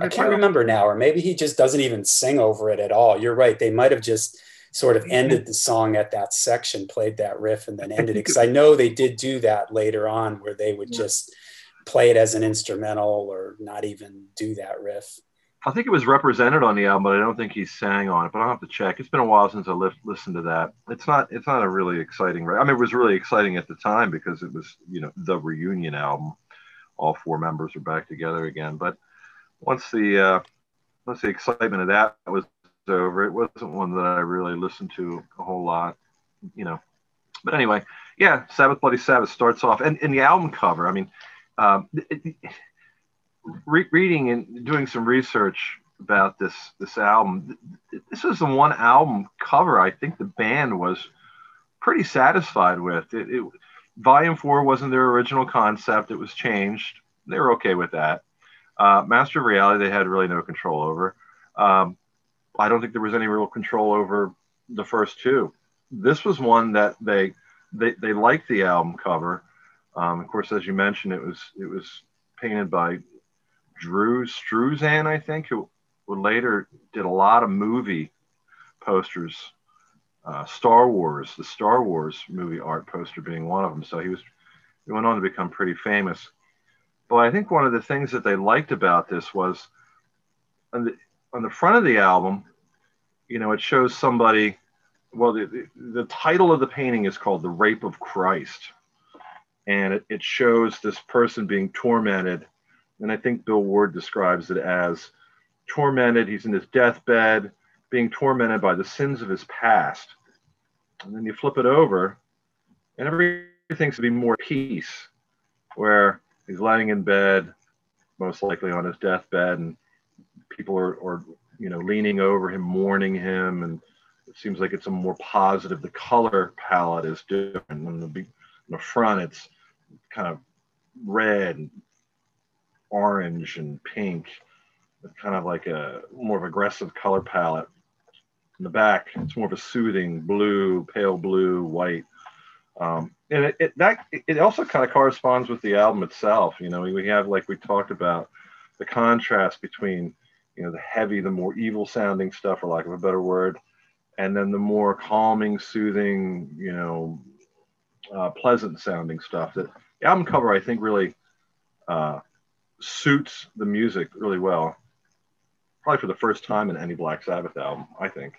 I can't remember now, or maybe he just doesn't even sing over it at all. You're right. They might have just sort of ended the song at that section, played that riff, and then ended it. Because I know they did do that later on where they would just play it as an instrumental or not even do that riff. I think it was represented on the album, but I don't think he sang on it. But I'll have to check. It's been a while since I li- listened to that. It's not. It's not a really exciting. I mean, it was really exciting at the time because it was, you know, the reunion album. All four members are back together again. But once the uh, once the excitement of that was over, it wasn't one that I really listened to a whole lot. You know. But anyway, yeah, Sabbath Bloody Sabbath starts off, and, and the album cover. I mean. Um, re- reading and doing some research about this this album, this was the one album cover I think the band was pretty satisfied with. It, it, volume four wasn't their original concept; it was changed. They were okay with that. Uh, Master of Reality, they had really no control over. Um, I don't think there was any real control over the first two. This was one that they they, they liked the album cover. Um, of course, as you mentioned, it was it was painted by Drew Struzan, I think, who, who later did a lot of movie posters. Uh, Star Wars, the Star Wars movie art poster being one of them. So he was he went on to become pretty famous. But I think one of the things that they liked about this was on the, on the front of the album, you know, it shows somebody. Well, the, the, the title of the painting is called The Rape of Christ. And it, it shows this person being tormented. And I think Bill Ward describes it as tormented. He's in his deathbed, being tormented by the sins of his past. And then you flip it over, and everything's to be more peace, where he's lying in bed, most likely on his deathbed, and people are, are you know leaning over him, mourning him, and it seems like it's a more positive. The color palette is different. On the, the front, it's kind of red, and orange, and pink. It's kind of like a more of aggressive color palette. In the back, it's more of a soothing blue, pale blue, white. Um, and it, it that it also kind of corresponds with the album itself. You know, we have like we talked about the contrast between you know the heavy, the more evil sounding stuff, for lack of a better word, and then the more calming, soothing, you know, uh, pleasant sounding stuff. That album cover I think really uh, suits the music really well. Probably for the first time in any Black Sabbath album, I think.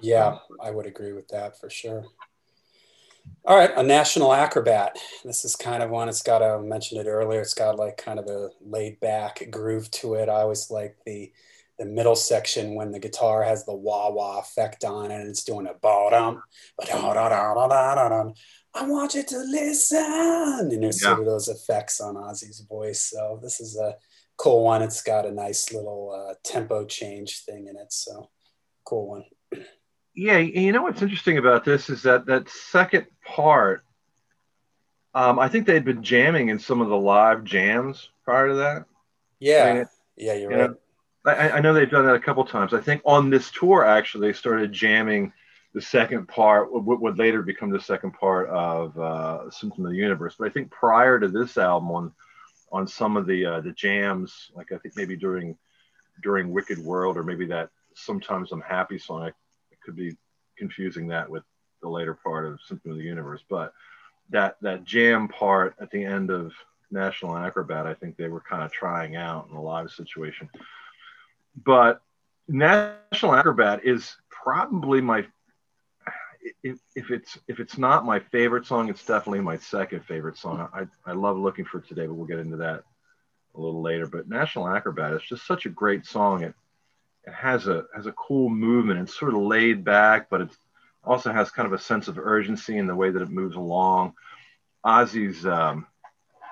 Yeah, I would agree with that for sure. All right, a national acrobat. This is kind of one. It's got a I mentioned it earlier. It's got like kind of a laid back groove to it. I always like the the middle section when the guitar has the wah wah effect on it and it's doing a bottom. I want you to listen. And there's yeah. sort of those effects on Ozzy's voice. So this is a cool one. It's got a nice little uh, tempo change thing in it. So cool one. Yeah, you know what's interesting about this is that that second part, um, I think they'd been jamming in some of the live jams prior to that. Yeah, I mean, yeah, you're you right. Know, I, I, know they've done that a couple times. I think on this tour, actually, they started jamming the second part, what would later become the second part of uh, Symptom of the Universe. But I think prior to this album, on on some of the uh, the jams, like I think maybe during during Wicked World, or maybe that sometimes I'm happy song. I could be confusing that with the later part of Symptom of the Universe, but that that jam part at the end of National Acrobat, I think they were kind of trying out in a live situation. But National Acrobat is probably my if, it's if it's not my favorite song, it's definitely my second favorite song. I, I love looking for today, but we'll get into that a little later. But National Acrobat is just such a great song. It it has a has a cool movement. It's sort of laid back, but it also has kind of a sense of urgency in the way that it moves along. Ozzy's um,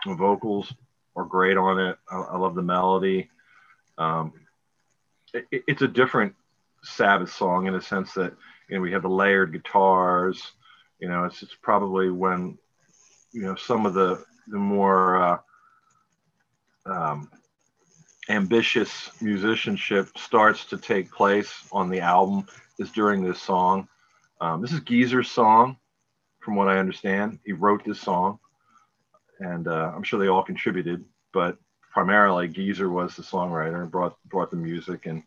vocals are great on it. I, I love the melody. Um, it, it's a different Sabbath song in a sense that you know we have the layered guitars. You know, it's, it's probably when you know some of the the more uh, um, ambitious musicianship starts to take place on the album is during this song. Um, this is Geezer's song, from what I understand. He wrote this song, and uh, I'm sure they all contributed, but primarily Geezer was the songwriter and brought brought the music and,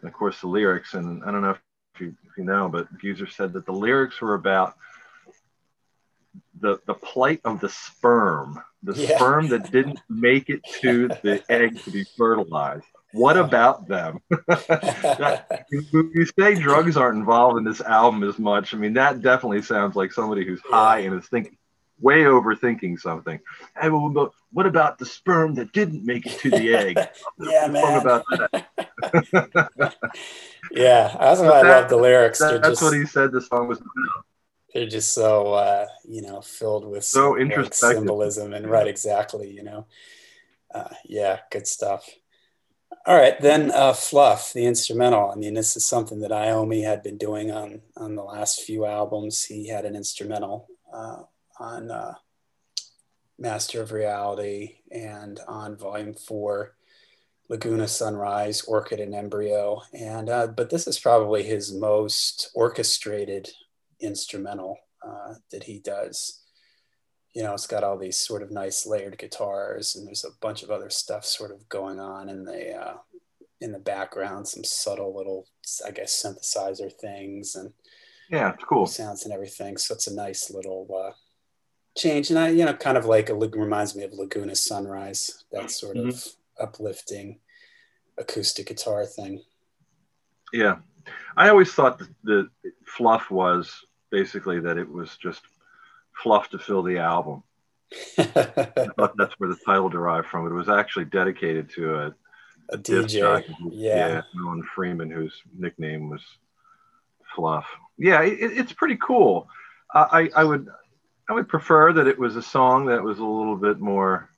and of course the lyrics. And I don't know if you, if you know, but Geezer said that the lyrics were about the the plight of the sperm, the yeah. sperm that didn't make it to the egg to be fertilized. What about them? [laughs] you say drugs aren't involved in this album as much. I mean, that definitely sounds like somebody who's high and is thinking way overthinking something. Hey, well, what about the sperm that didn't make it to the egg? [laughs] yeah, man. about that. [laughs] yeah, that's why I love the lyrics. That, that's just... what he said. The song was about. they're just so uh, you know filled with so like, symbolism and right exactly you know. Uh, yeah good stuff. All right then uh, fluff the instrumental. I mean this is something that iommi had been doing on on the last few albums. He had an instrumental uh, on uh, master of reality and on volume four laguna sunrise orchid and embryo and uh, but this is probably his most orchestrated instrumental uh, that he does. You know, it's got all these sort of nice layered guitars, and there's a bunch of other stuff sort of going on in the uh, in the background. Some subtle little, I guess, synthesizer things, and yeah, it's cool sounds and everything. So it's a nice little uh, change, and I, you know, kind of like a reminds me of Laguna Sunrise, that sort mm-hmm. of uplifting acoustic guitar thing. Yeah, I always thought that the fluff was basically that it was just fluff to fill the album. [laughs] I thought that's where the title derived from. It was actually dedicated to a, a, DJ, yeah. yeah, Alan Freeman, whose nickname was Fluff. Yeah, it, it's pretty cool. I, I would I would prefer that it was a song that was a little bit more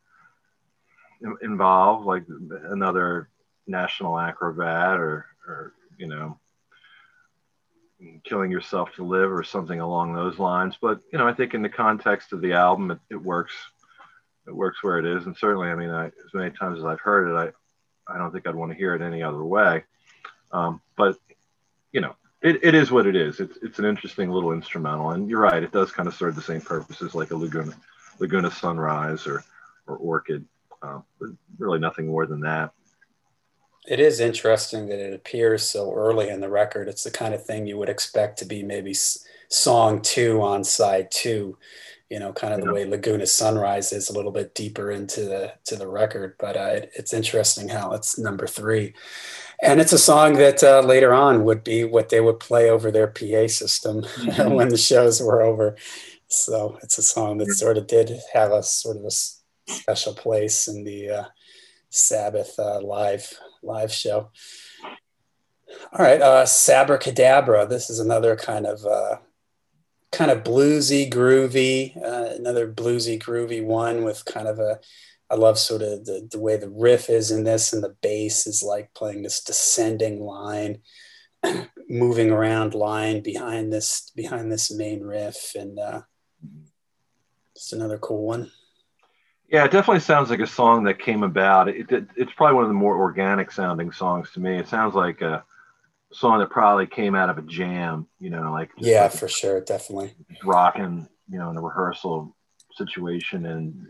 involved, like another National Acrobat or, or you know, killing yourself to live or something along those lines. But you know, I think in the context of the album, it, it works. It works where it is, and certainly, I mean, I, as many times as I've heard it, I, I don't think I'd want to hear it any other way. Um, but you know, it, it is what it is. It's it's an interesting little instrumental, and you're right. It does kind of serve the same purposes like a Laguna Laguna Sunrise or or Orchid, uh, really nothing more than that. It is interesting that it appears so early in the record. It's the kind of thing you would expect to be maybe song two on side two, you know, kind of yeah. the way Laguna Sunrise is a little bit deeper into the to the record. But uh, it, it's interesting how it's number three, and it's a song that uh, later on would be what they would play over their PA system [laughs] mm-hmm. when the shows were over. So it's a song that sort of did have a sort of a special place in the uh, Sabbath uh, live live show. All right, uh, Sabbra Cadabra. This is another kind of uh, kind of bluesy, groovy, uh, another bluesy, groovy one with kind of a. I love sort of the, the way the riff is in this, and the bass is like playing this descending line, [clears throat] moving around line behind this behind this main riff, and uh, just another cool one. Yeah, it definitely sounds like a song that came about. It, it, it's probably one of the more organic sounding songs to me. It sounds like a song that probably came out of a jam, you know, like yeah, like for sure, definitely rocking, you know, in a rehearsal situation, and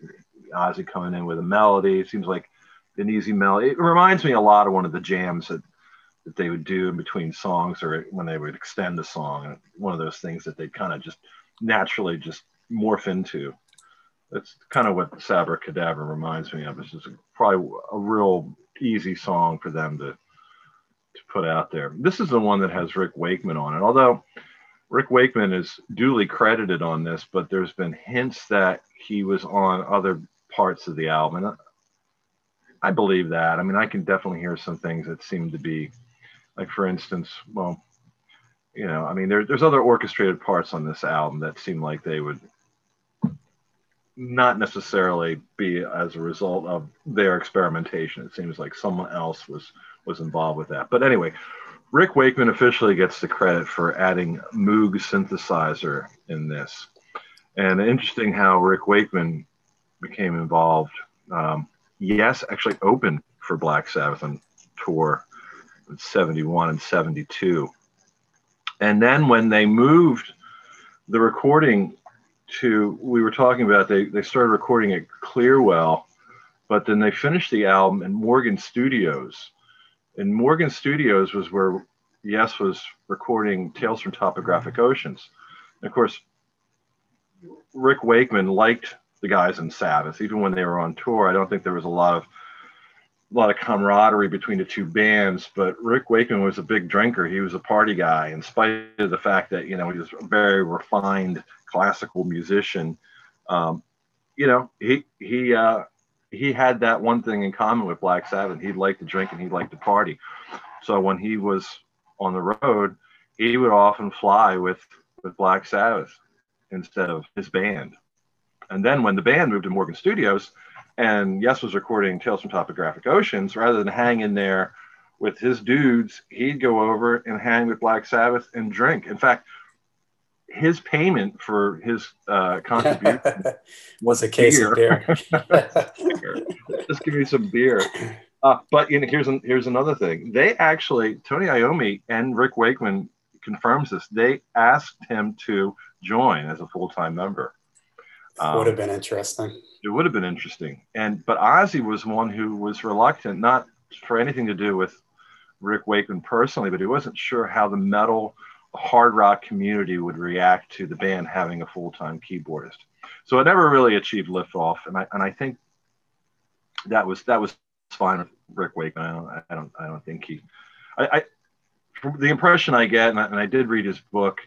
Ozzy coming in with a melody. It seems like an easy melody. It reminds me a lot of one of the jams that that they would do in between songs or when they would extend the song. One of those things that they kind of just naturally just morph into that's kind of what Sabbra Cadabra reminds me of. It's just probably a real easy song for them to to put out there. This is the one that has Rick Wakeman on it. Although Rick Wakeman is duly credited on this, but there's been hints that he was on other parts of the album. And I believe that. I mean, I can definitely hear some things that seem to be, like for instance, well, you know, I mean, there, there's other orchestrated parts on this album that seem like they would not necessarily be as a result of their experimentation. It seems like someone else was was involved with that. But anyway, Rick Wakeman officially gets the credit for adding Moog synthesizer in this. And interesting how Rick Wakeman became involved. Um, yes, actually opened for Black Sabbath on tour in 71 and 72. And then when they moved the recording to we were talking about they they started recording at Clearwell, but then they finished the album in Morgan Studios. And Morgan Studios was where Yes was recording Tales from Topographic Oceans. And of course, Rick Wakeman liked the guys in Sabbath, even when they were on tour. I don't think there was a lot of a lot of camaraderie between the two bands, but Rick Wakeman was a big drinker. He was a party guy, in spite of the fact that you know he was a very refined classical musician. Um, you know, he he uh, he had that one thing in common with Black Sabbath. He liked to drink and he liked to party. So when he was on the road, he would often fly with with Black Sabbath instead of his band. And then when the band moved to Morgan Studios, and Yes was recording Tales from Topographic Oceans, rather than hang in there with his dudes, he'd go over and hang with Black Sabbath and drink. In fact, his payment for his uh, contribution [laughs] was a case beer. of beer. [laughs] Just give me some beer. Uh, but you know, here's an, here's another thing. They actually Tony Iommi and Rick Wakeman confirms this. They asked him to join as a full time member. Um, would have been interesting. It would have been interesting. And but Ozzy was one who was reluctant, not for anything to do with Rick Wakeman personally, but he wasn't sure how the metal hard rock community would react to the band having a full time keyboardist. So it never really achieved liftoff, and I and I think that was that was fine with Rick Wakeman. I don't I don't, I don't think he. I, I from the impression I get, and I, and I, did read his book,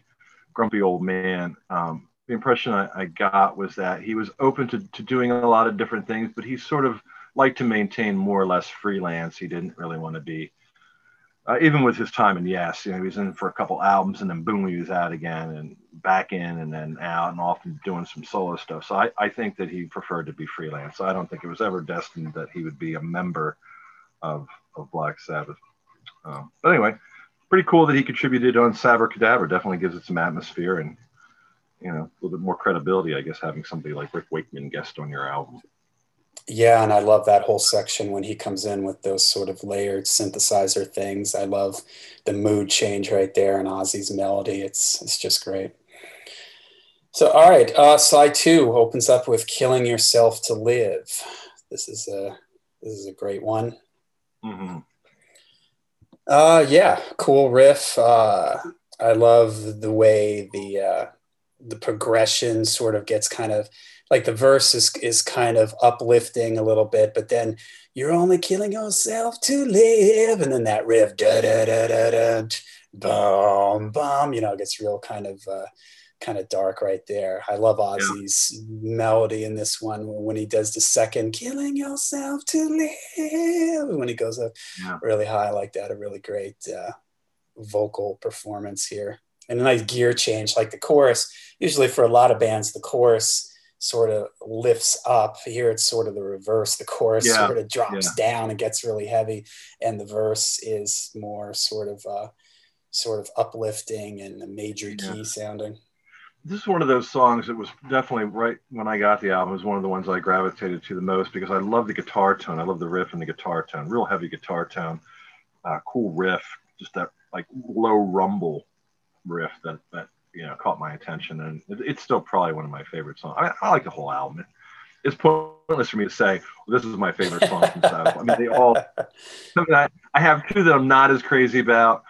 Grumpy Old Man. Um, the impression I, I, got was that he was open to, to doing a lot of different things, but he sort of liked to maintain more or less freelance. He didn't really want to be uh, even with his time in Yes, you know, he was in for a couple albums and then boom, he was out again and back in and then out and often doing some solo stuff. So I, I think that he preferred to be freelance. I don't think it was ever destined that he would be a member of, of Black Sabbath. Um, but anyway, pretty cool that he contributed on Sabbra Cadabra. Definitely gives it some atmosphere and, you know, a little bit more credibility, I guess, having somebody like Rick Wakeman guest on your album. Yeah, and I love that whole section when he comes in with those sort of layered synthesizer things. I love the mood change right there and Ozzy's melody. It's it's just great. So, all right, uh, slide two opens up with "Killing Yourself to Live." This is a this is a great one. Mm-hmm. Uh, yeah, cool riff. Uh, I love the way the uh, the progression sort of gets kind of like the verse is is kind of uplifting a little bit, but then you're only killing yourself to live, and then that riff da da da da da boom boom, you know, it gets real kind of uh, kind of dark right there. I love Ozzy's yeah. melody in this one when he does the second "Killing Yourself to Live" when he goes up yeah. really high like that. A really great uh, vocal performance here, and a nice gear change. Like the chorus, usually for a lot of bands, the chorus sort of lifts up. Here it's sort of the reverse. The chorus yeah. sort of drops yeah. down and gets really heavy, and the verse is more sort of uh, sort of uplifting and a major yeah. key sounding. This is one of those songs that was definitely right when I got the album. It was one of the ones I gravitated to the most because I love the guitar tone. I love the riff and the guitar tone. Real heavy guitar tone, uh, cool riff, just that like low rumble riff that that you know caught my attention, and it, it's still probably one of my favorite songs. I, I like the whole album. it's pointless for me to say well, this is my favorite song from Sabbath. I mean, they all. [laughs] I, I have two that I'm not as crazy about,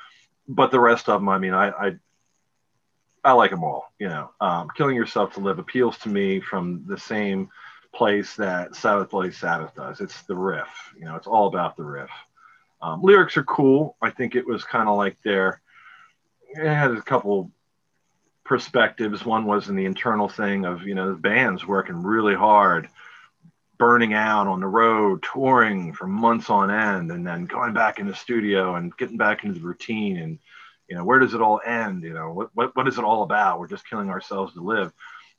but the rest of them, I mean, I, I I like them all. You know, um, "Killing Yourself to Live" appeals to me from the same place that Sabbath Bloody Sabbath does. It's the riff. You know, it's all about the riff. Um, lyrics are cool. I think it was kind of like their. It had a couple perspectives. One was in the internal thing of, you know, the band's working really hard, burning out on the road, touring for months on end, and then going back in the studio and getting back into the routine. And, you know, where does it all end? You know, what, what, what is it all about? We're just killing ourselves to live.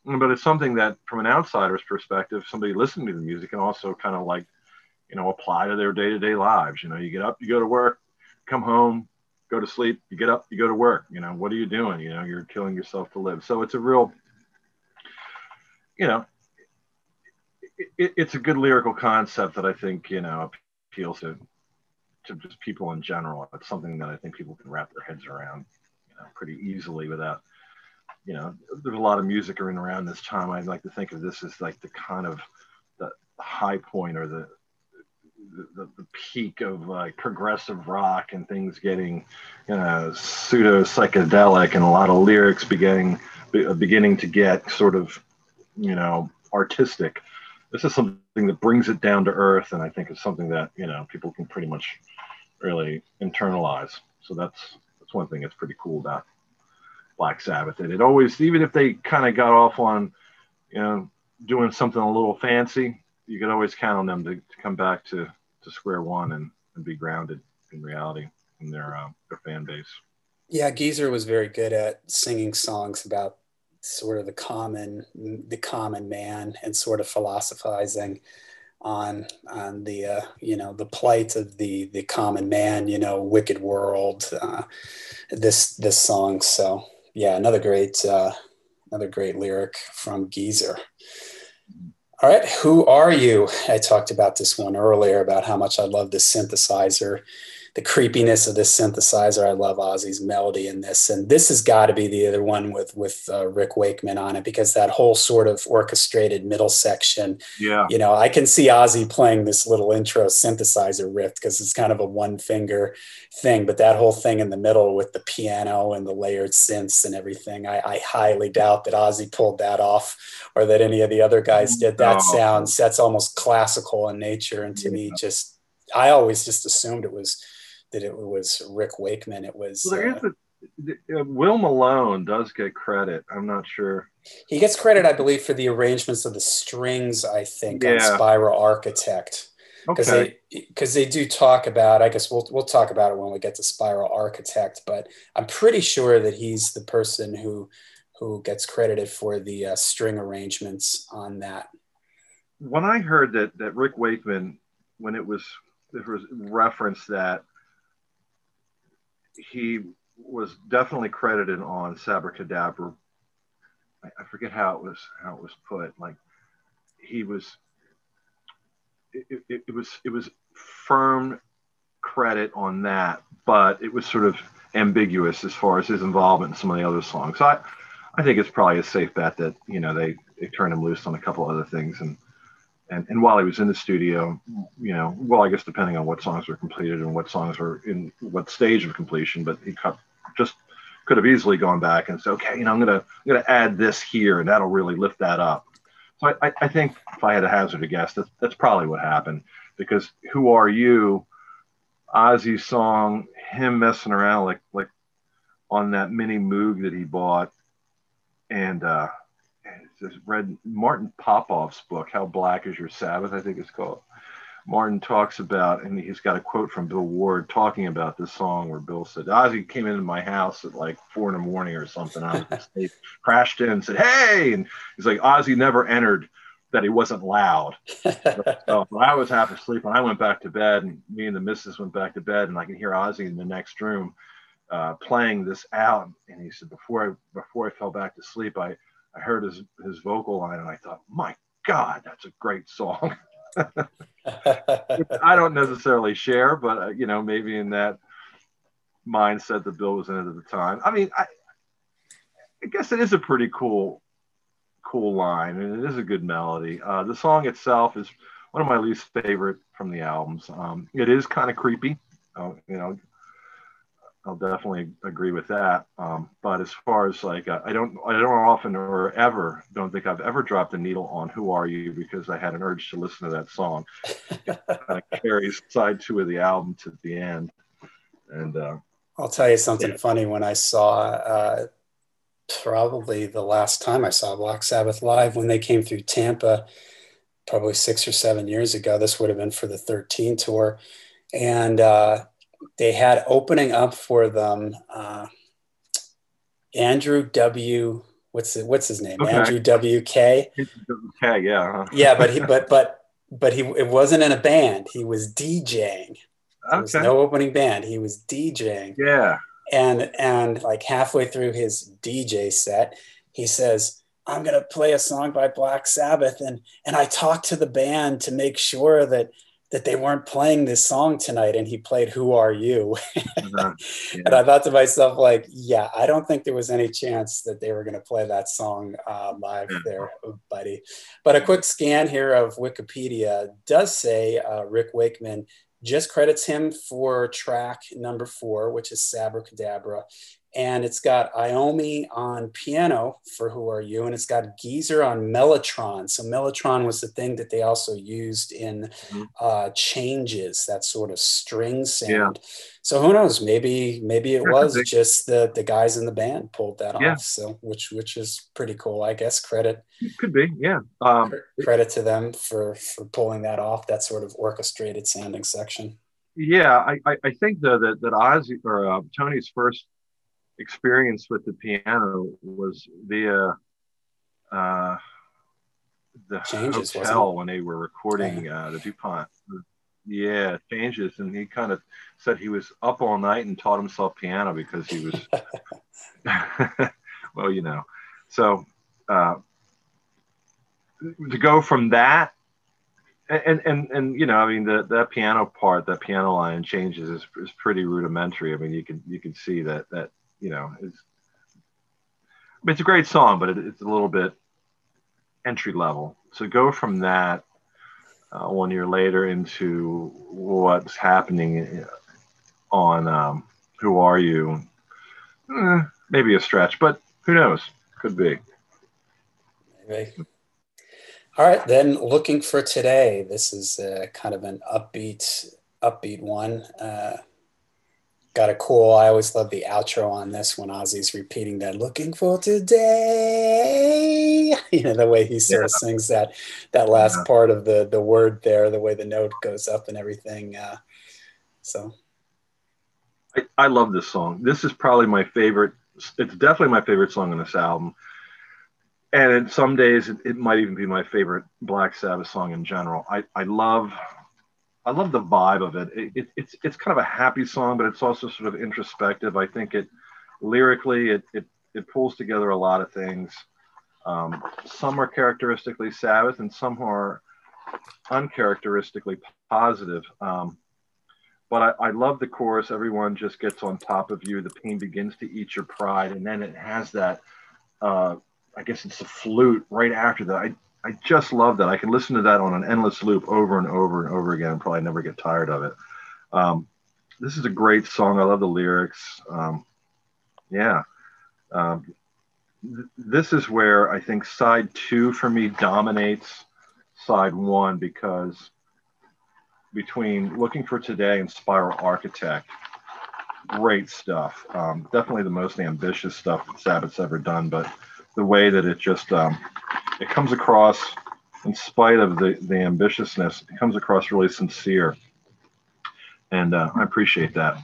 Mm, but it's something that, from an outsider's perspective, somebody listening to the music can also kind of like, you know, apply to their day to day lives. You know, you get up, you go to work, come home, go to sleep, you get up, you go to work. You know, what are you doing? You know, you're killing yourself to live. So it's a real, you know, it, it's a good lyrical concept that I think, you know, appeals to, to just people in general. It's something that I think people can wrap their heads around, you know, pretty easily without, you know, there's a lot of music around this time. I like to think of this as like the kind of the high point or the, the, the peak of like progressive rock and things getting you know pseudo psychedelic and a lot of lyrics beginning uh, beginning to get sort of you know artistic. This is something that brings it down to earth and i think it's something that you know people can pretty much really internalize. So that's that's one thing that's pretty cool about black sabbath. And it always even if they kind of got off on you know doing something a little fancy you could always count on them to, to come back to to square one and, and be grounded in reality in their uh, their fan base. Yeah, Geezer was very good at singing songs about sort of the common the common man and sort of philosophizing on on the uh, you know the plight of the the common man you know wicked world uh, this this song so yeah another great uh, another great lyric from Geezer all right, who are you? I talked about this one earlier about how much I love the synthesizer the creepiness of this synthesizer. I love Ozzy's melody in this, and this has got to be the other one with with uh, Rick Wakeman on it because that whole sort of orchestrated middle section. Yeah, you know, I can see Ozzy playing this little intro synthesizer riff because it's kind of a one finger thing, but that whole thing in the middle with the piano and the layered synths and everything, I, I highly doubt that Ozzy pulled that off or that any of the other guys did. That sounds that's almost classical in nature, and to yeah. me, just I always just assumed it was that it was Rick Wakeman. It was. Well, there uh, is a, uh, Will Malone does get credit. I'm not sure. He gets credit, I believe, for the arrangements of the strings. I think yeah. on Spiral Architect because okay. they because they do talk about. I guess we'll we'll talk about it when we get to Spiral Architect. But I'm pretty sure that he's the person who who gets credited for the uh, string arrangements on that. When I heard that that Rick Wakeman, when it was there was reference that he was definitely credited on Sabbra Cadabra. I, I forget how it was how it was put. Like he was, it, it, it was it was firm credit on that, but it was sort of ambiguous as far as his involvement in some of the other songs. So I, I think it's probably a safe bet that you know they they turned him loose on a couple other things and and, and while he was in the studio, you know, well, I guess depending on what songs were completed and what songs were in what stage of completion, but he cut, just could have easily gone back and said, okay, you know, I'm gonna I'm gonna add this here, and that'll really lift that up. So I, I think if I had to hazard a guess, that's that's probably what happened because "Who Are You," Ozzy's song, him messing around like like on that mini Moog that he bought, and uh, read Martin Popoff's book, How Black Is Your Sabbath, I think it's called. Martin talks about, and he's got a quote from Bill Ward talking about this song where Bill said, Ozzy came into my house at like four in the morning or something. I was [laughs] crashed in and said, Hey, and he's like, Ozzy never entered that he wasn't loud. so [laughs] I was half asleep and I went back to bed and me and the missus went back to bed and I can hear Ozzy in the next room uh, playing this out. And he said, before I, before I fell back to sleep, I, I heard his his vocal line and I thought, my God, that's a great song. [laughs] I don't necessarily share, but uh, you know, maybe in that mindset that Bill was in at the time. I mean, I, I guess it is a pretty cool, cool line, and it is a good melody. Uh, the song itself is one of my least favorite from the albums. Um, it is kind of creepy. Uh, you know, I'll definitely agree with that. Um, but as far as like, uh, I don't, I don't often or ever don't think I've ever dropped a needle on "Who Are You" because I had an urge to listen to that song. [laughs] kind of carries side two of the album to the end. And uh, I'll tell you something yeah. funny. When I saw, uh, probably the last time I saw Black Sabbath live when they came through Tampa, probably six or seven years ago. This would have been for the 13 tour, and uh, they had opening up for them uh, Andrew W. What's it, what's his name? Okay. Andrew W. K. K. Yeah. Uh-huh. yeah, but he but but but he it wasn't in a band. He was DJing. There was no opening band. He was DJing. Yeah. And and like halfway through his DJ set, he says, "I'm gonna play a song by Black Sabbath," and and I talked to the band to make sure that that they weren't playing this song tonight and he played who are you uh-huh. [laughs] yeah. and i thought to myself like yeah i don't think there was any chance that they were going to play that song uh, live yeah. there buddy but a quick scan here of wikipedia does say uh, rick wakeman just credits him for track number four which is Sabbra Cadabra and it's got Iommi on piano for Who Are You, and it's got Geezer on Mellotron. So Mellotron was the thing that they also used in mm-hmm. uh, Changes, that sort of string sound. Yeah. So who knows? Maybe maybe it was just the the guys in the band pulled that yeah. off. So which which is pretty cool, I guess. Credit it could be, yeah. Um, credit to them for for pulling that off. That sort of orchestrated sounding section. Yeah, I, I think though that that Ozzy or uh, Tony's first experience with the piano was via uh, the Changes, hotel when they were recording uh, the DuPont. Yeah, changes, and he kind of said he was up all night and taught himself piano because he was, [laughs] well, you know. So uh, to go from that and and and you know, I mean, the that piano part, that piano line changes is, is pretty rudimentary. I mean, you can you can see that that you know it's I mean, it's a great song, but it, it's a little bit entry level. So go from that uh, one year later into what's happening on um, Who Are You? Eh, maybe a stretch, but who knows? Could be. Maybe. All right, then looking for today. This is uh, kind of an upbeat, upbeat one. Uh, got a cool. I always love the outro on this when Ozzy's repeating that "looking for today." [laughs] You know the way he sort yeah. of sings that that last yeah. part of the the word there, the way the note goes up and everything. Uh, so, I, I love this song. This is probably my favorite. It's definitely my favorite song on this album and in some days it, it, might even be my favorite Black Sabbath song in general. I, I love I love the vibe of it. It, it. It's it's kind of a happy song, but it's also sort of introspective. I think it lyrically it it, it pulls together a lot of things. Um, some are characteristically Sabbath, and some are uncharacteristically positive. Um, but I, I, love the chorus. Everyone just gets on top of you. The pain begins to eat your pride, and then it has that uh, I guess it's the flute right after that. I, I just love that. I can listen to that on an endless loop over and over and over again probably never get tired of it. Um, this is a great song. I love the lyrics. Um, yeah. Um, th- this is where I think side two for me dominates side one because between Looking for Today and Spiral Architect, great stuff. Um, definitely the most ambitious stuff Sabbath's ever done, but the way that it just um, it comes across, in spite of the the ambitiousness, it comes across really sincere, and uh, I appreciate that.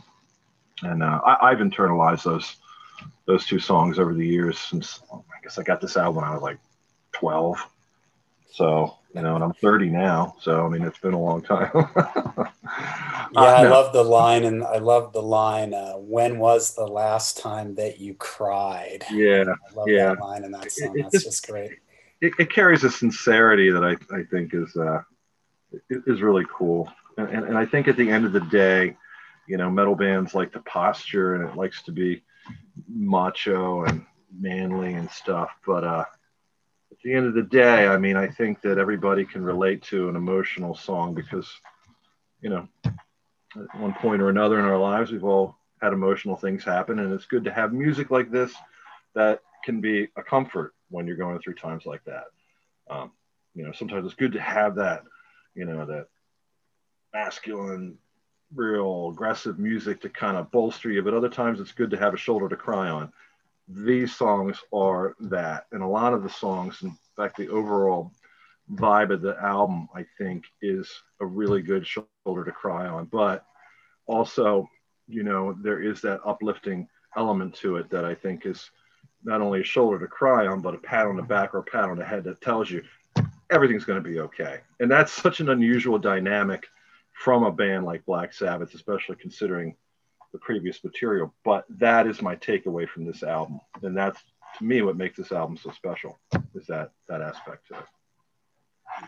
And uh, I, have internalized those those two songs over the years since oh, I guess I got this album when I was like twelve. So you know, and I'm 30 now. So I mean, it's been a long time. [laughs] yeah, uh, I no. love the line, and I love the line. Uh, when was the last time that you cried? Yeah, I love yeah. that line in that song. That's just great. It, it, carries a sincerity that I, I think is uh, is really cool, and, and, and I think at the end of the day, you know, metal bands like to posture and it likes to be macho and manly and stuff, but uh at the end of the day, I mean, I think that everybody can relate to an emotional song because, you know, at one point or another in our lives, we've all had emotional things happen. And it's good to have music like this that can be a comfort when you're going through times like that. Um, you know, sometimes it's good to have that, you know, that masculine, real aggressive music to kind of bolster you. But other times it's good to have a shoulder to cry on these songs are that. And a lot of the songs, in fact, the overall vibe of the album, I think, is a really good shoulder to cry on. But also, you know, there is that uplifting element to it that I think is not only a shoulder to cry on, but a pat on the back or a pat on the head that tells you everything's going to be okay. And that's such an unusual dynamic from a band like Black Sabbath, especially considering the previous material. But that is my takeaway from this album, and that's to me what makes this album so special is that that aspect to it.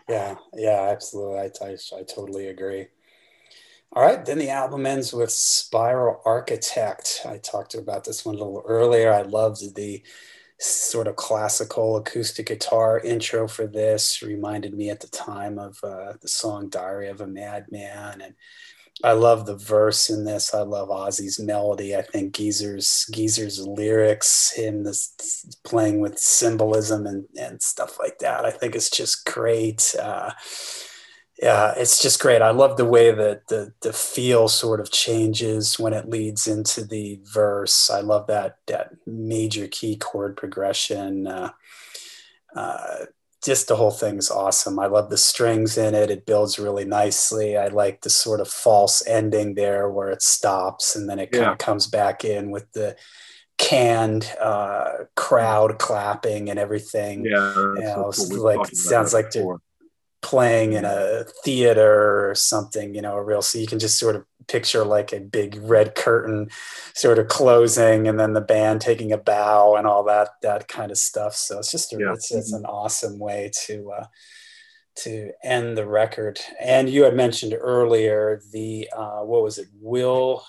Yeah, yeah, absolutely. I, I, I totally agree. All right, then the album ends with Spiral Architect. I talked about this one a little earlier. I loved the sort of classical acoustic guitar intro for this. Reminded me at the time of uh, the song Diary of a Madman and I love the verse in this. I love Ozzy's melody. I think Geezer's Geezer's lyrics, him this playing with symbolism and, and stuff like that. I think it's just great. Uh, yeah, it's just great. I love the way that the the feel sort of changes when it leads into the verse. I love that that major key chord progression. Uh, uh, just the whole thing's awesome. I love the strings in it. It builds really nicely. I like the sort of false ending there where it stops and then it yeah. kind of comes back in with the canned uh, crowd clapping and everything. Yeah, you know, like sounds like they're playing in a theater or something. You know, a real so you can just sort of picture like a big red curtain sort of closing and then the band taking a bow and all that that kind of stuff so it's just a, yeah. it's, it's an awesome way to uh, to end the record. And you had mentioned earlier the uh, what was it, Will?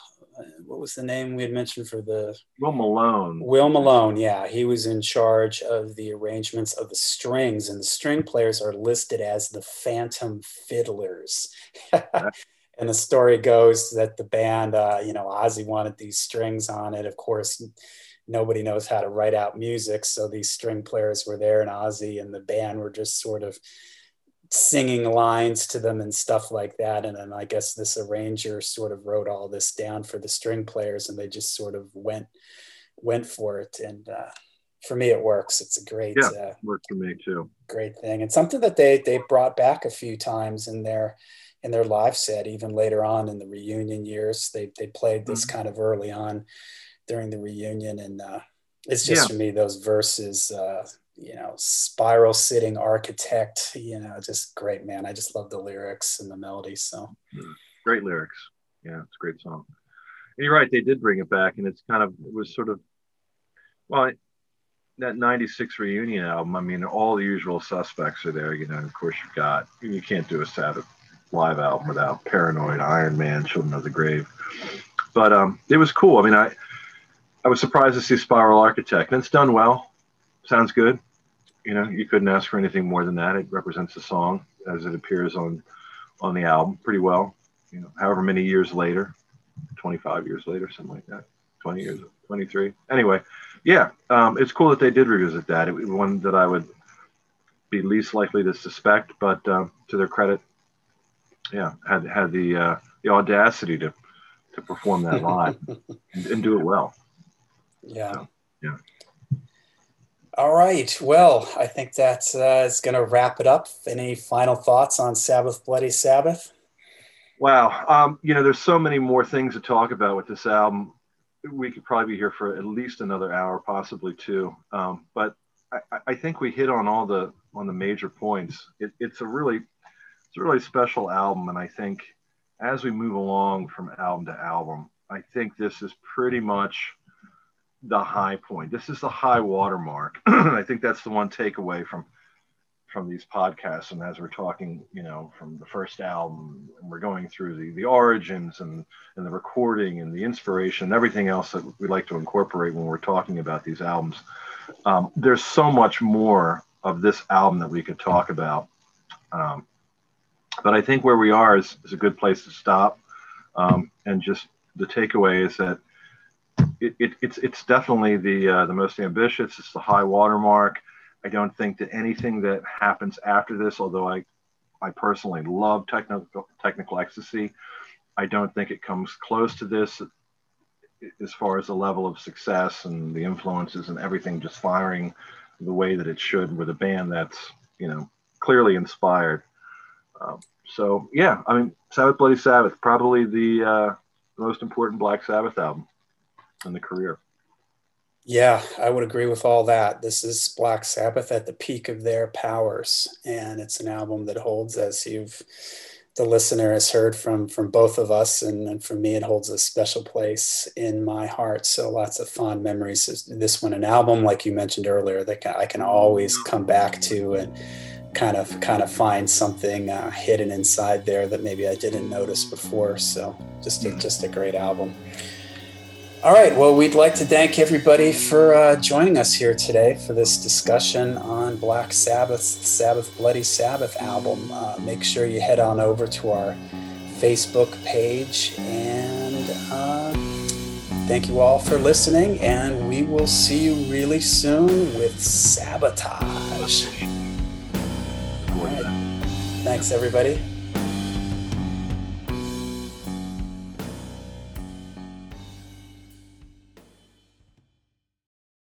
What was the name we had mentioned for the Will Malone? Will Malone, yeah, he was in charge of the arrangements of the strings, and the string players are listed as the Phantom Fiddlers. [laughs] and the story goes that the band, uh, you know, Ozzy wanted these strings on it. Of course, nobody knows how to write out music, so these string players were there, and Ozzy and the band were just sort of singing lines to them and stuff like that. And then I guess this arranger sort of wrote all this down for the string players, and they just sort of went went for it. And uh, for me, it works. It's a great yeah, uh, worked for me too. Great thing, and something that they they brought back a few times in their in their live set, even later on in the reunion years. They they played this mm-hmm. kind of early on during the reunion, and uh, it's just yeah. for me those verses. Uh, you know, spiral sitting architect, you know, just great, man. I just love the lyrics and the melody. So mm, great lyrics. Yeah, it's a great song. And you're right, they did bring it back, and it's kind of, it was sort of, well, that 96 reunion album, I mean, all the usual suspects are there, you know, of course you've got, you can't do a Sabbath live album without Paranoid, Iron Man, Children of the Grave. But um, it was cool. I mean, I, I was surprised to see Spiral Architect, and it's done well. Sounds good you know, you couldn't ask for anything more than that. It represents the song as it appears on on the album pretty well. You know, however many years later, 25 years later, something like that, 20 years, 23. Anyway, yeah, um, it's cool that they did revisit that. It was one that I would be least likely to suspect, but um, to their credit, yeah, had had the uh, the audacity to to perform that live [laughs] and, and, do it well. Yeah. So, yeah. All right. Well, I think that uh, going to wrap it up. Any final thoughts on Sabbath Bloody Sabbath? Wow. Um, you know, there's so many more things to talk about with this album. We could probably be here for at least another hour, possibly two. Um, but I, I, think we hit on all the on the major points. It, it's a really it's a really special album, and I think as we move along from album to album, I think this is pretty much the high point. This is the high watermark. [clears throat] I think that's the one takeaway from from these podcasts. And as we're talking, you know, from the first album, and we're going through the the origins and and the recording and the inspiration and everything else that we like to incorporate when we're talking about these albums. Um, there's so much more of this album that we could talk about. Um, but I think where we are is, is a good place to stop. Um, and just the takeaway is that it, it, it's it's definitely the uh, the most ambitious. It's the high watermark. I don't think that anything that happens after this, although I I personally love technical technical ecstasy, I don't think it comes close to this as far as the level of success and the influences and everything just firing the way that it should with a band that's you know clearly inspired. Um, so yeah, I mean Sabbath Bloody Sabbath probably the uh, most important Black Sabbath album in the career. Yeah, I would agree with all that. This is Black Sabbath at the peak of their powers, and it's an album that holds, as you've the listener has heard from from both of us, and, and for me, it holds a special place in my heart. So lots of fond memories. This one, an album like you mentioned earlier, that I can always come back to and kind of kind of find something uh, hidden inside there that maybe I didn't notice before. So just a, just a great album. All right. Well, we'd like to thank everybody for uh, joining us here today for this discussion on Black Sabbath's Sabbath Bloody Sabbath album. Uh, make sure you head on over to our Facebook page and uh, thank you all for listening. And we will see you really soon with Sabotage. All right. Thanks, everybody.